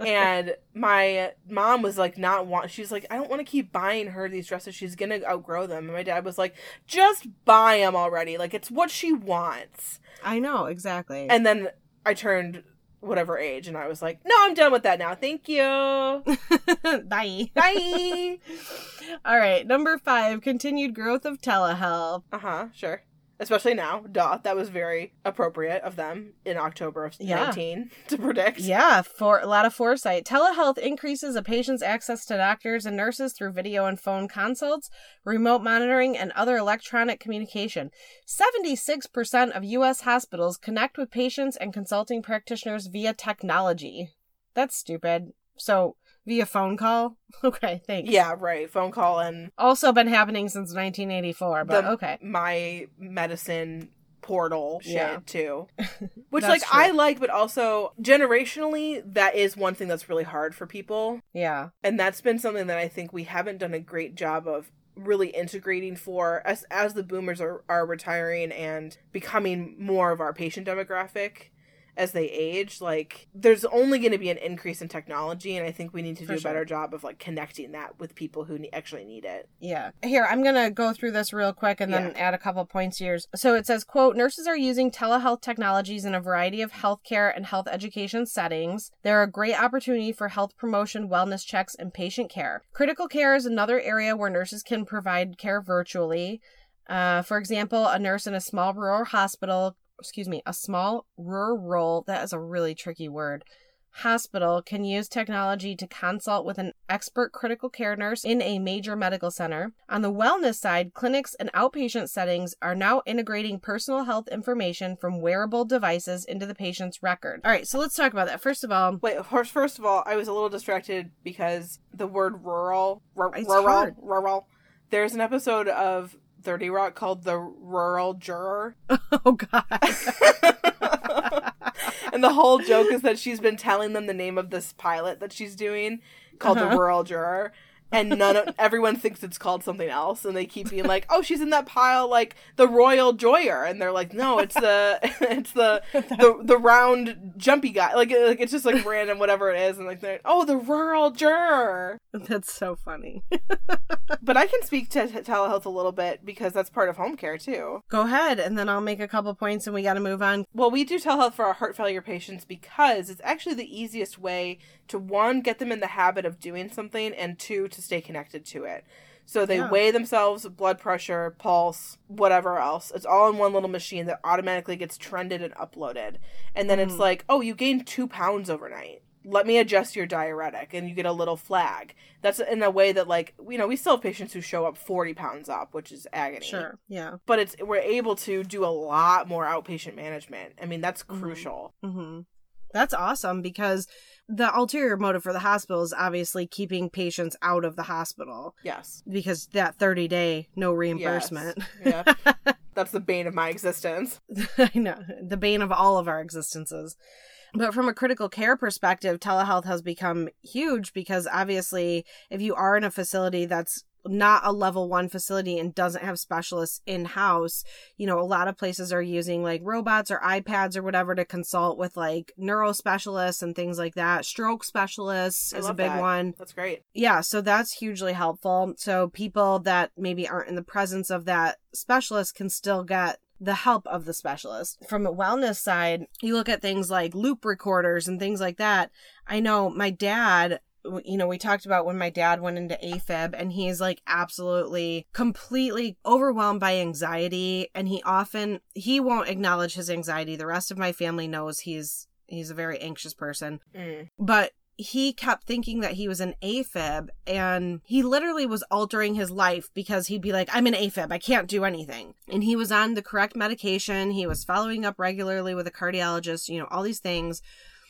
and my mom was like, not want. She's like, I don't want to keep buying her these dresses. She's gonna outgrow them. And my dad was like, just buy them already. Like it's what she wants. I know exactly. And then I turned whatever age, and I was like, no, I'm done with that now. Thank you. Bye. Bye. All right, number five: continued growth of telehealth. uh huh. Sure. Especially now, duh. That was very appropriate of them in October of Yeah. 19 to predict. Yeah, for a lot of foresight. Telehealth increases a patient's access to doctors and nurses through video and phone consults, remote monitoring, and other electronic communication. 76% of U.S. hospitals connect with patients and consulting practitioners via technology. That's stupid. So, via phone call? Okay, thanks. Yeah, right. Phone call and Also been happening since 1984, but The- okay. my medicine portal shit Yeah. too. Which like true. I like, but also generationally, that is one thing that's really hard for people. Yeah. And that's been something that I think we haven't done a great job of really integrating for as as the boomers are, are retiring and becoming more of our patient demographic as they age like there's only going to be an increase in technology and i think we need to For do a better job of like connecting that with people who ne- actually need it Yeah. Here, I'm going to go through this real quick and then add a couple points here. So it says, quote, nurses are using telehealth technologies in a variety of healthcare and health education settings. They're a great opportunity for health promotion, wellness checks, and patient care. Critical care is another area where nurses can provide care virtually. Uh, for example, a nurse in a small rural hospital excuse me, a small rural, that is a really tricky word, hospital can use technology to consult with an expert critical care nurse in a major medical center. On the wellness side, clinics and outpatient settings are now integrating personal health information from wearable devices into the patient's record. All right, so let's talk about that. First of all, Wait, first, first of all, I was a little distracted because the word rural, r- rural, hard. rural. There's an episode of 30 Rock called The Rural Juror. oh god. and the whole joke is that she's been telling them the name of this pilot that she's doing called Uh-huh. The Rural Juror. And none of everyone thinks it's called something else, and they keep being like, "Oh, she's in that pile like the Royal Joyer," and they're like, "No, it's the it's the the the round jumpy guy." Like, uh, like it's just like random whatever it is, and like they're oh the rural juror. That's so funny. But I can speak to t- telehealth a little bit because that's part of home care too. Go ahead, and then I'll make a couple points and we got to move on. Well, we do telehealth for our heart failure patients because it's actually the easiest way to one get them in the habit of doing something and two to stay connected to it. So they Yeah. weigh themselves, blood pressure, pulse, whatever else. It's all in one little machine that automatically gets trended and uploaded. And then it's Mhm. like, oh, you gained two pounds overnight. Let me adjust your diuretic, and you get a little flag. That's in a way that, like, you know, we still have patients who show up forty pounds up, which is agony Sure. Yeah. but it's we're able to do a lot more outpatient management. I mean, that's Mhm. crucial. hmm That's awesome because the ulterior motive for the hospital is obviously keeping patients out of the hospital Yes. because that 30 day no reimbursement. Yeah. That's the bane of my existence. I know, the bane of all of our existences. But from a critical care perspective, telehealth has become huge because obviously, if you are in a facility that's not a level one facility and doesn't have specialists in house, you know, a lot of places are using like robots or iPads or whatever to consult with like neuro specialists and things like that. Stroke specialists I is a big that. one That's great. yeah so that's hugely helpful so people that maybe aren't in the presence of that specialist can still get the help of the specialist from a wellness side you look at things like loop recorders and things like that i know my dad you know we talked about when my dad went into afib and he's like absolutely completely overwhelmed by anxiety and he often he won't acknowledge his anxiety the rest of my family knows he's he's a very anxious person Mm. but he kept thinking that he was an AFib and he literally was altering his life because he'd be like, I'm an AFib. I can't do anything. And he was on the correct medication. He was following up regularly with a cardiologist, you know, all these things.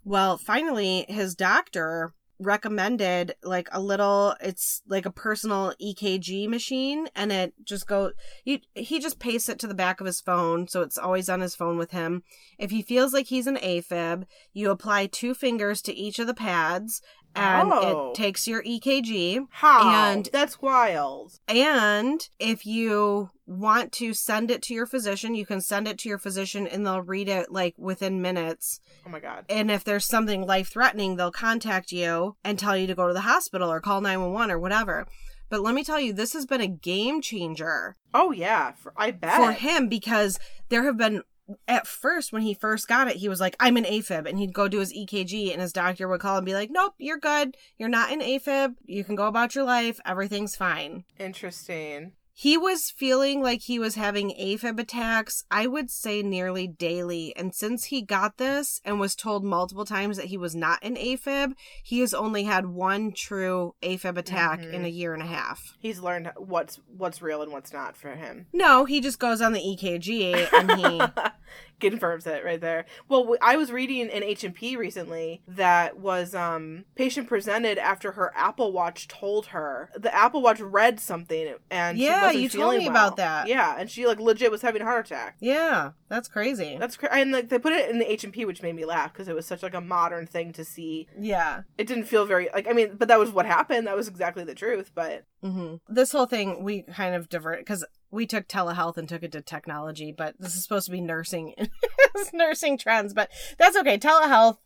Well, finally, his doctor recommended like a little it's like a personal EKG machine and it just go he, he just pastes it to the back of his phone so it's always on his phone with him. If he feels like he's an AFib you apply two fingers to each of the pads and Oh. it takes your EKG How? And- that's wild. and if you want to send it to your physician you can send it to your physician and they'll read it like within minutes Oh my god. and if there's something life threatening, they'll contact you and tell you to go to the hospital or call 911 or whatever. But let me tell you, this has been a game changer Oh yeah. For, I bet. for him because there have been, at first, when he first got it, he was like, I'm an AFib. And he'd go do his EKG, and his doctor would call and be like, Nope, you're good. You're not an AFib. You can go about your life. Everything's fine. Interesting. He was feeling like he was having AFib attacks, I would say nearly daily. And since he got this and was told multiple times that he was not an AFib, he has only had one true AFib attack Mhm. in a year and a half. He's learned what's what's real and what's not for him. No, he just goes on the EKG and he. confirms it right there. Well, I was reading an H&P recently that was um patient presented after her Apple Watch told her the Apple Watch read something and she Yeah, you told me well. about that. Yeah, and she like legit was having a heart attack. yeah, that's crazy. That's cra- and like they put it in the H&P which made me laugh because it was such like a modern thing to see. yeah. It didn't feel very like I mean, but that was what happened. That was exactly the truth, but hmm This whole thing, we kind of divert because we took telehealth and took it to technology, but this is supposed to be nursing, nursing trends. But that's okay. Telehealth,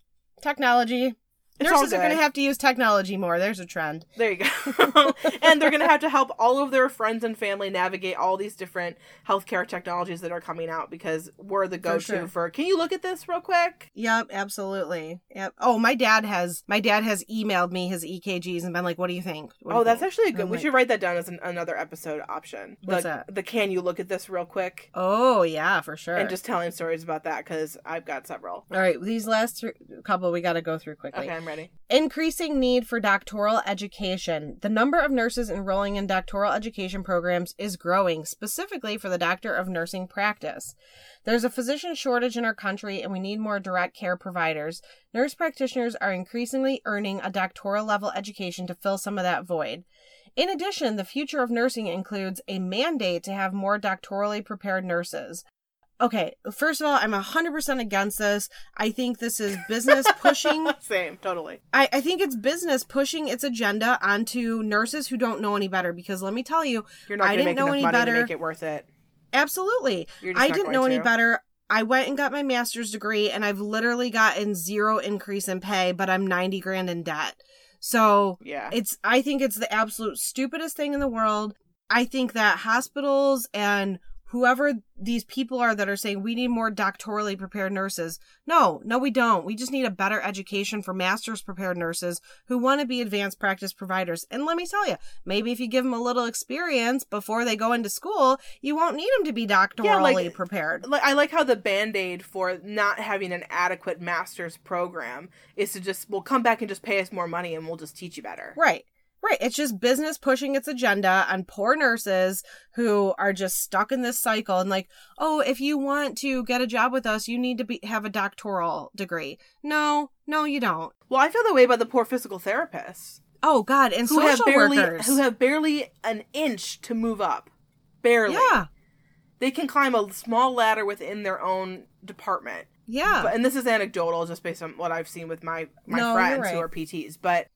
technology, It's Nurses are going to have to use technology more. There's a trend. There you go. and they're going to have to help all of their friends and family navigate all these different healthcare technologies that are coming out because we're the go to sure. for. Can you look at this real quick? Yep, absolutely. Yep. Oh, my dad has my dad has emailed me his EKGs and been like, "What do you think?" Do Oh, you that's think?" actually a good. I'm We like, should write that down as an, another episode option. What's the, that? The can you look at this real quick Oh yeah, for sure. and just telling stories about that because I've got several. all right, these last th- couple we got to go through quickly. Okay, I'm ready. Increasing need for doctoral education. The number of nurses enrolling in doctoral education programs is growing, specifically for the doctor of nursing practice. There's a physician shortage in our country and we need more direct care providers. Nurse practitioners are increasingly earning a doctoral level education to fill some of that void. In addition, the future of nursing includes a mandate to have more doctorally prepared nurses. Okay, first of all, I'm 100% against this. I think this is business pushing Same, totally. I, I think it's business pushing its agenda onto nurses who don't know any better because let me tell you, You're not I going to didn't make know any money better. to make it worth it. absolutely. I didn't know any better. I went and got my master's degree and I've literally gotten zero increase in pay, but I'm 90 grand in debt. So Yeah. it's, I think it's the absolute stupidest thing in the world. I think that hospitals and whoever these people are that are saying we need more doctorally prepared nurses. No, no, we don't. We just need a better education for master's prepared nurses who want to be advanced practice providers. And let me tell you, maybe if you give them a little experience before they go into school, you won't need them to be doctorally like- prepared. like I like how the band-aid for not having an adequate master's program is to just we'll come back and just pay us more money and we'll just teach you better. Right. Right. It's just business pushing its agenda on poor nurses who are just stuck in this cycle and like, oh, if you want to get a job with us, you need to be have a doctoral degree. No, no, you don't. Well, I feel that way about the poor physical therapists Oh God, and who social have barely workers. who have barely an inch to move up. Barely. yeah, They can climb a small ladder within their own department. yeah. But and this is anecdotal just based on what I've seen with my my No, friends who are PTs, but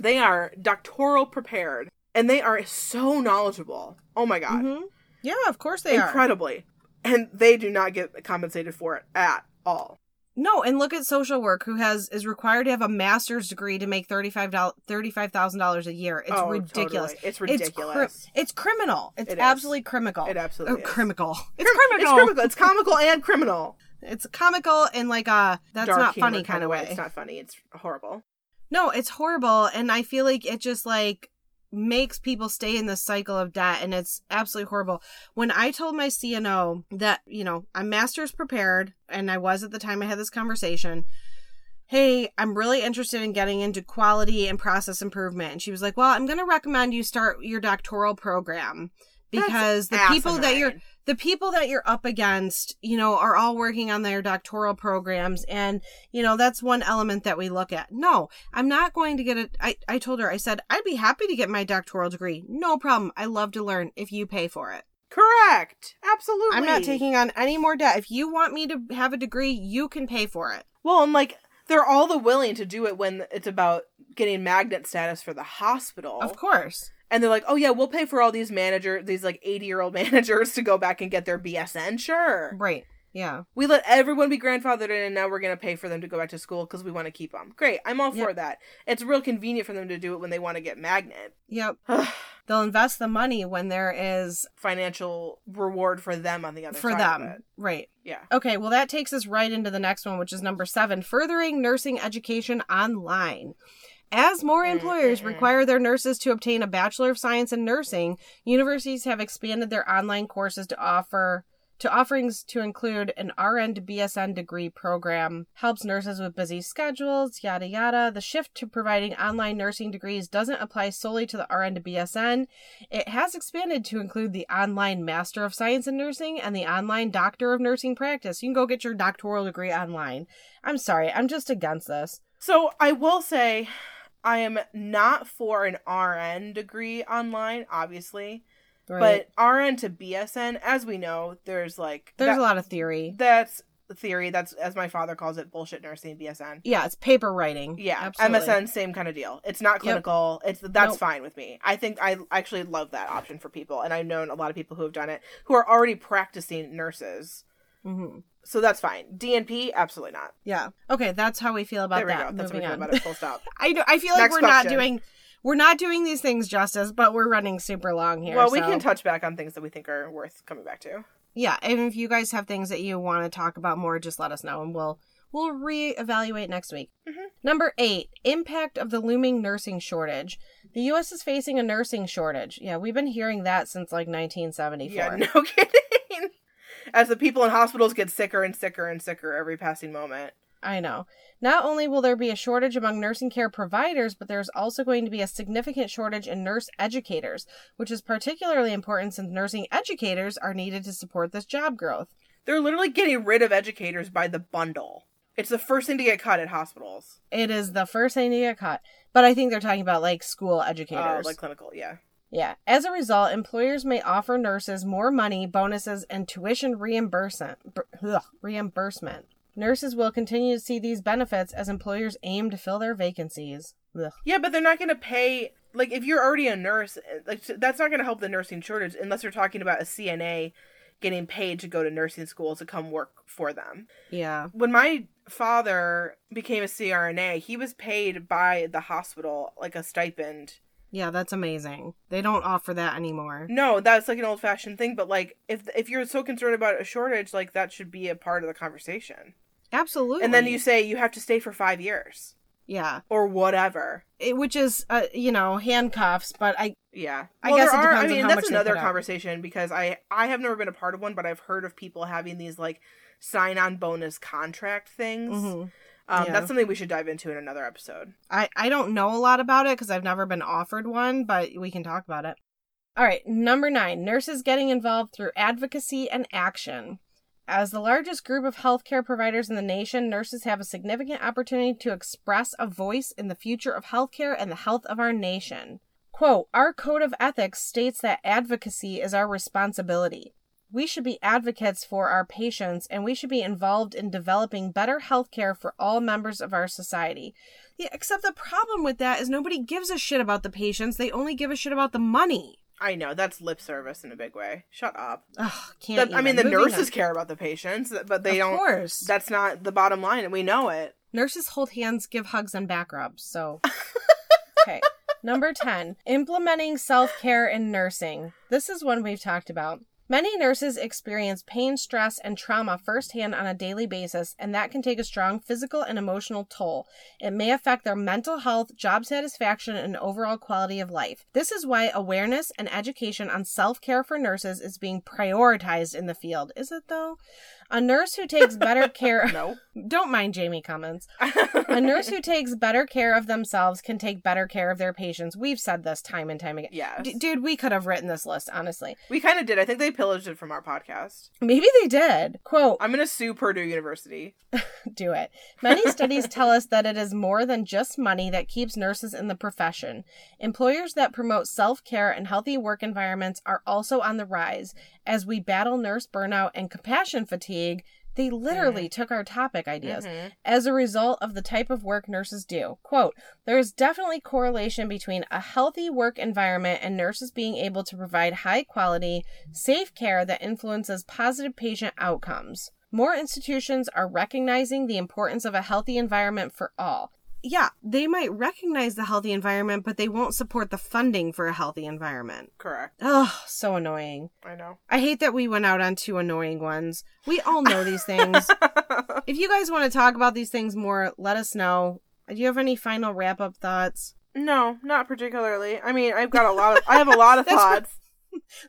they are doctoral prepared and they are so knowledgeable. Oh my god. hmm Yeah, of course they are. incredibly. And they do not get compensated for it at all. No, and look at social work, who has is required to have a master's degree to make thirty five thousand dollars a year. It's Oh, ridiculous. totally. It's It's, cri- ridiculous. it's criminal. It's It absolutely criminal. It absolutely Oh, is. criminal. It's Crim- criminal. It's comical. It's comical and criminal. It's comical in like a that's Dark not funny kind of way. It's not funny. It's horrible. No, it's horrible, and I feel like it just like makes people stay in this cycle of debt, and it's absolutely horrible. When I told my CNO that you know I'm master's prepared, and I was at the time I had this conversation. Hey, I'm really interested in getting into quality and process improvement. And she was like, Well, I'm going to recommend you start your doctoral program because the That's people that you're asinine. The people that you're up against, you know, are all working on their doctoral programs. And, you know, that's one element that we look at. No, I'm not going to get it. I, I told her, I said, I'd be happy to get my doctoral degree. No problem. I love to learn if you pay for it. Correct. Absolutely. I'm not taking on any more debt. If you want me to have a degree, you can pay for it. Well, and like they're all the willing to do it when it's about getting magnet status for the hospital. Of course. And they're like, "Oh yeah, we'll pay for all these manager, these like 80-year-old managers to go back and get their BSN." Sure. Right. Yeah. We let everyone be grandfathered in and now we're going to pay for them to go back to school cuz we want to keep them. Great. I'm all for that. It's real convenient for them to do it when they want to get magnet. Yep. They'll invest the money when there is Financial reward for them on the other for them. Right. Yeah. Okay, well, that takes us right into the next one, which is number seven furthering nursing education online. As more mm-hmm. employers require their nurses to obtain a Bachelor of Science in Nursing, universities have expanded their online courses to offer to offerings to include an RN to BSN degree program, helps nurses with busy schedules, yada yada. The shift to providing online nursing degrees doesn't apply solely to the RN to BSN. It has expanded to include the online Master of Science in Nursing and the online Doctor of Nursing Practice. You can go get your doctoral degree online. I'm sorry, I'm just against this. So I will say, I am not for an RN degree online, obviously, Right? but RN to BSN, as we know, there's like There's that- a lot of theory. That's theory. That's as my father calls it, bullshit nursing BSN. Yeah, it's paper writing. Yeah, Absolutely. MSN, same kind of deal. It's not Yep. clinical. It's that's Nope. fine with me. I think I actually love that option for people, and I've known a lot of people who have done it who are already practicing nurses. hmm So that's fine. DNP, absolutely not. Yeah. Okay, that's how we feel about there we that. go. That's Moving what we feel on. about it. Full stop. I do, I feel like Next we're not doing we're not doing these things justice, but we're running super long here. well, we so- can touch back on things that we think are worth coming back to. yeah, and if you guys have things that you want to talk about more, just let us know, and we'll we'll reevaluate next week. Mhm. Number eight: impact of the looming nursing shortage. The U.S. is facing a nursing shortage. Yeah, we've been hearing that since like 1974. Yeah, no kidding. As the people in hospitals get sicker and sicker and sicker every passing moment. I know. Not only will there be a shortage among nursing care providers, but there's also going to be a significant shortage in nurse educators, which is particularly important since nursing educators are needed to support this job growth. They're literally getting rid of educators by the bundle. It's the first thing to get cut at hospitals. It is the first thing to get cut, but I think they're talking about like school Uh, educators. like clinical, yeah. Yeah. As a result, employers may offer nurses more money, bonuses, and tuition reimbursement. ugh, reimbursement. Nurses will continue to see these benefits as employers aim to fill their vacancies. Ugh. Yeah, but they're not going to pay. Like, if you're already a nurse, like that's not going to help the nursing shortage unless you're talking about a CNA getting paid to go to nursing school to come work for them. Yeah. When my father became a CRNA, he was paid by the hospital like a stipend. Yeah, that's amazing. They don't offer that anymore. No, that's like an old fashioned thing. But like, if if you're so concerned about a shortage, like that should be a part of the conversation. Absolutely. And then you say you have to stay for five years yeah, or whatever. it, which is uh, you know handcuffs, but I Yeah, I Well, guess there it are- depends I on mean, how that's another put out. conversation because I I have never been a part of one, but I've heard of people having these like sign on bonus contract things. mhm. Um, Yeah. That's something we should dive into in another episode. I I don't know a lot about it because I've never been offered one, but we can talk about it. All right, number nine: nurses getting involved through advocacy and action. As the largest group of healthcare providers in the nation, nurses have a significant opportunity to express a voice in the future of healthcare and the health of our nation. Quote, Our code of ethics states that advocacy is our responsibility. We should be advocates for our patients and we should be involved in developing better healthcare for all members of our society. Yeah, except the problem with that is nobody gives a shit about the patients. They only give a shit about the money. I know that's lip service in a big way. Shut up. Ugh, can't. The- I mean, the. Moving nurses on. care about the patients, but they of don't. Of course, That's not the bottom line, and we know it. nurses hold hands, give hugs, and back rubs. So, okay. Number 10, implementing self care in nursing. This is one we've talked about. Many nurses experience pain, stress, and trauma firsthand on a daily basis, and that can take a strong physical and emotional toll. It may affect their mental health, job satisfaction, and overall quality of life. This is why awareness and education on self care for nurses is being prioritized in the field. Is it though? A nurse who takes better care. No. Don't mind Jamie Cummins. A nurse who takes better care of themselves can take better care of their patients. We've said this time and time again. Yeah, D- dude, we could have written this list, honestly. we kind of did. I think they pillaged it from our podcast. Maybe they did. Quote, I'm gonna sue Purdue University. do it. Many studies tell us that it is more than just money that keeps nurses in the profession. Employers that promote self care and healthy work environments are also on the rise. As we battle nurse burnout and compassion fatigue, they literally took our topic ideas. Mhm. as a result of the type of work nurses do. Quote, there is definitely correlation between a healthy work environment and nurses being able to provide high quality, safe care that influences positive patient outcomes. More institutions are recognizing the importance of a healthy environment for all. Yeah, they might recognize the healthy environment, but they won't support the funding for a healthy environment. Correct. Oh, so annoying. I know. I hate that we went out on two annoying ones. We all know these things. If you guys want to talk about these things more, let us know. Do you have any final wrap up thoughts? no, not particularly. I mean, I've got a lot of. I have a lot of thoughts.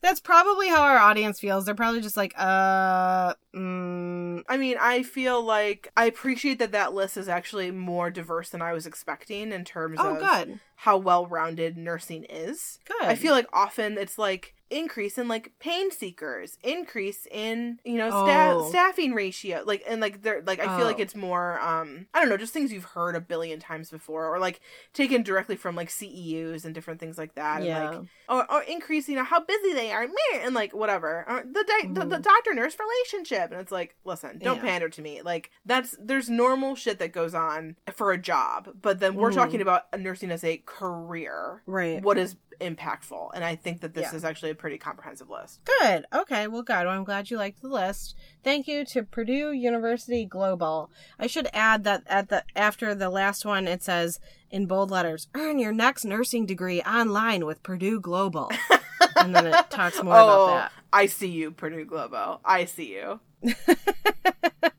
That's probably how our audience feels. They're probably just like, uh, mm, I mean, I feel like I appreciate that that list is actually more diverse than I was expecting in terms oh, of good, how well rounded nursing is. good. I feel like often it's like increase in like pain seekers, increase in you know sta- Oh. staffing ratio, like and like they're like I feel like Oh. it's more um I don't know just things you've heard a billion times before or like taken directly from like CEUs and different things like that. yeah, And, like, or, or increase you know how busy they are and like whatever or the, di- the the Mhm. doctor nurse relationship and it's like listen don't Yeah. pander to me like that's there's normal shit that goes on for a job but then we're Mhm. talking about nursing as a career right. what is impactful. And I think that this Yeah. is actually a pretty comprehensive list. Good. Okay. Well, good. Well, I'm glad you liked the list. Thank you to Purdue University Global. I should add that at the after the last one, it says in bold letters, "Earn your next nursing degree online with Purdue Global," and then it talks more oh, about that. I see you, Purdue Globo. I see you.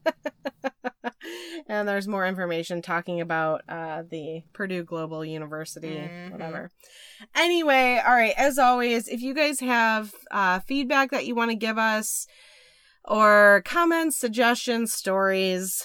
and there's more information talking about uh, the Purdue Global University, Mhm. whatever. Anyway, all right. As always, if you guys have uh, feedback that you want to give us, or comments, suggestions, stories,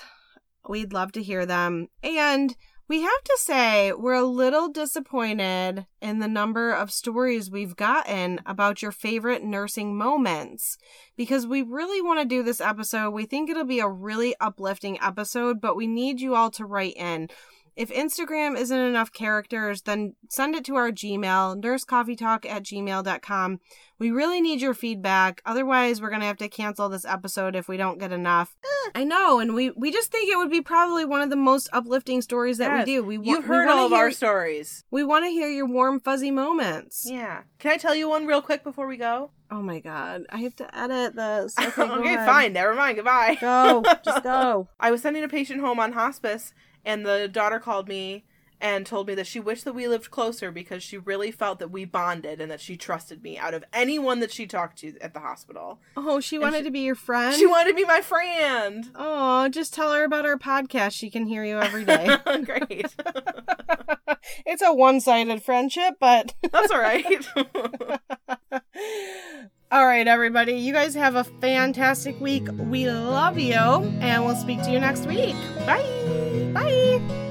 we'd love to hear them. And we have to say, we're a little disappointed in the number of stories we've gotten about your favorite nursing moments because we really want to do this episode. We think it'll be a really uplifting episode, but we need you all to write in. If Instagram isn't enough characters, then send it to our Gmail, nursecoffeetalk at gmail.com. We really need your feedback. Otherwise, we're going to have to cancel this episode if we don't get enough. I know, and we, we just think it would be probably one of the most uplifting stories that Yes. we do. We You've we heard all of hear, our stories. We want to hear your warm, fuzzy moments. Yeah. Can I tell you one real quick before we go? Oh my god, I have to edit this. Okay, okay, fine. Never mind. Goodbye. Go, just go. I was sending a patient home on hospice, and the daughter called me and told me that she wished that we lived closer because she really felt that we bonded and that she trusted me out of anyone that she talked to at the hospital. Oh, she wanted she- to be your friend. She wanted to be my friend. Oh, just tell her about our podcast. She can hear you every day. Great. it's a one-sided friendship, but That's all right. all right, everybody. You guys have a fantastic week. We love you, and we'll speak to you next week. Bye. Bye.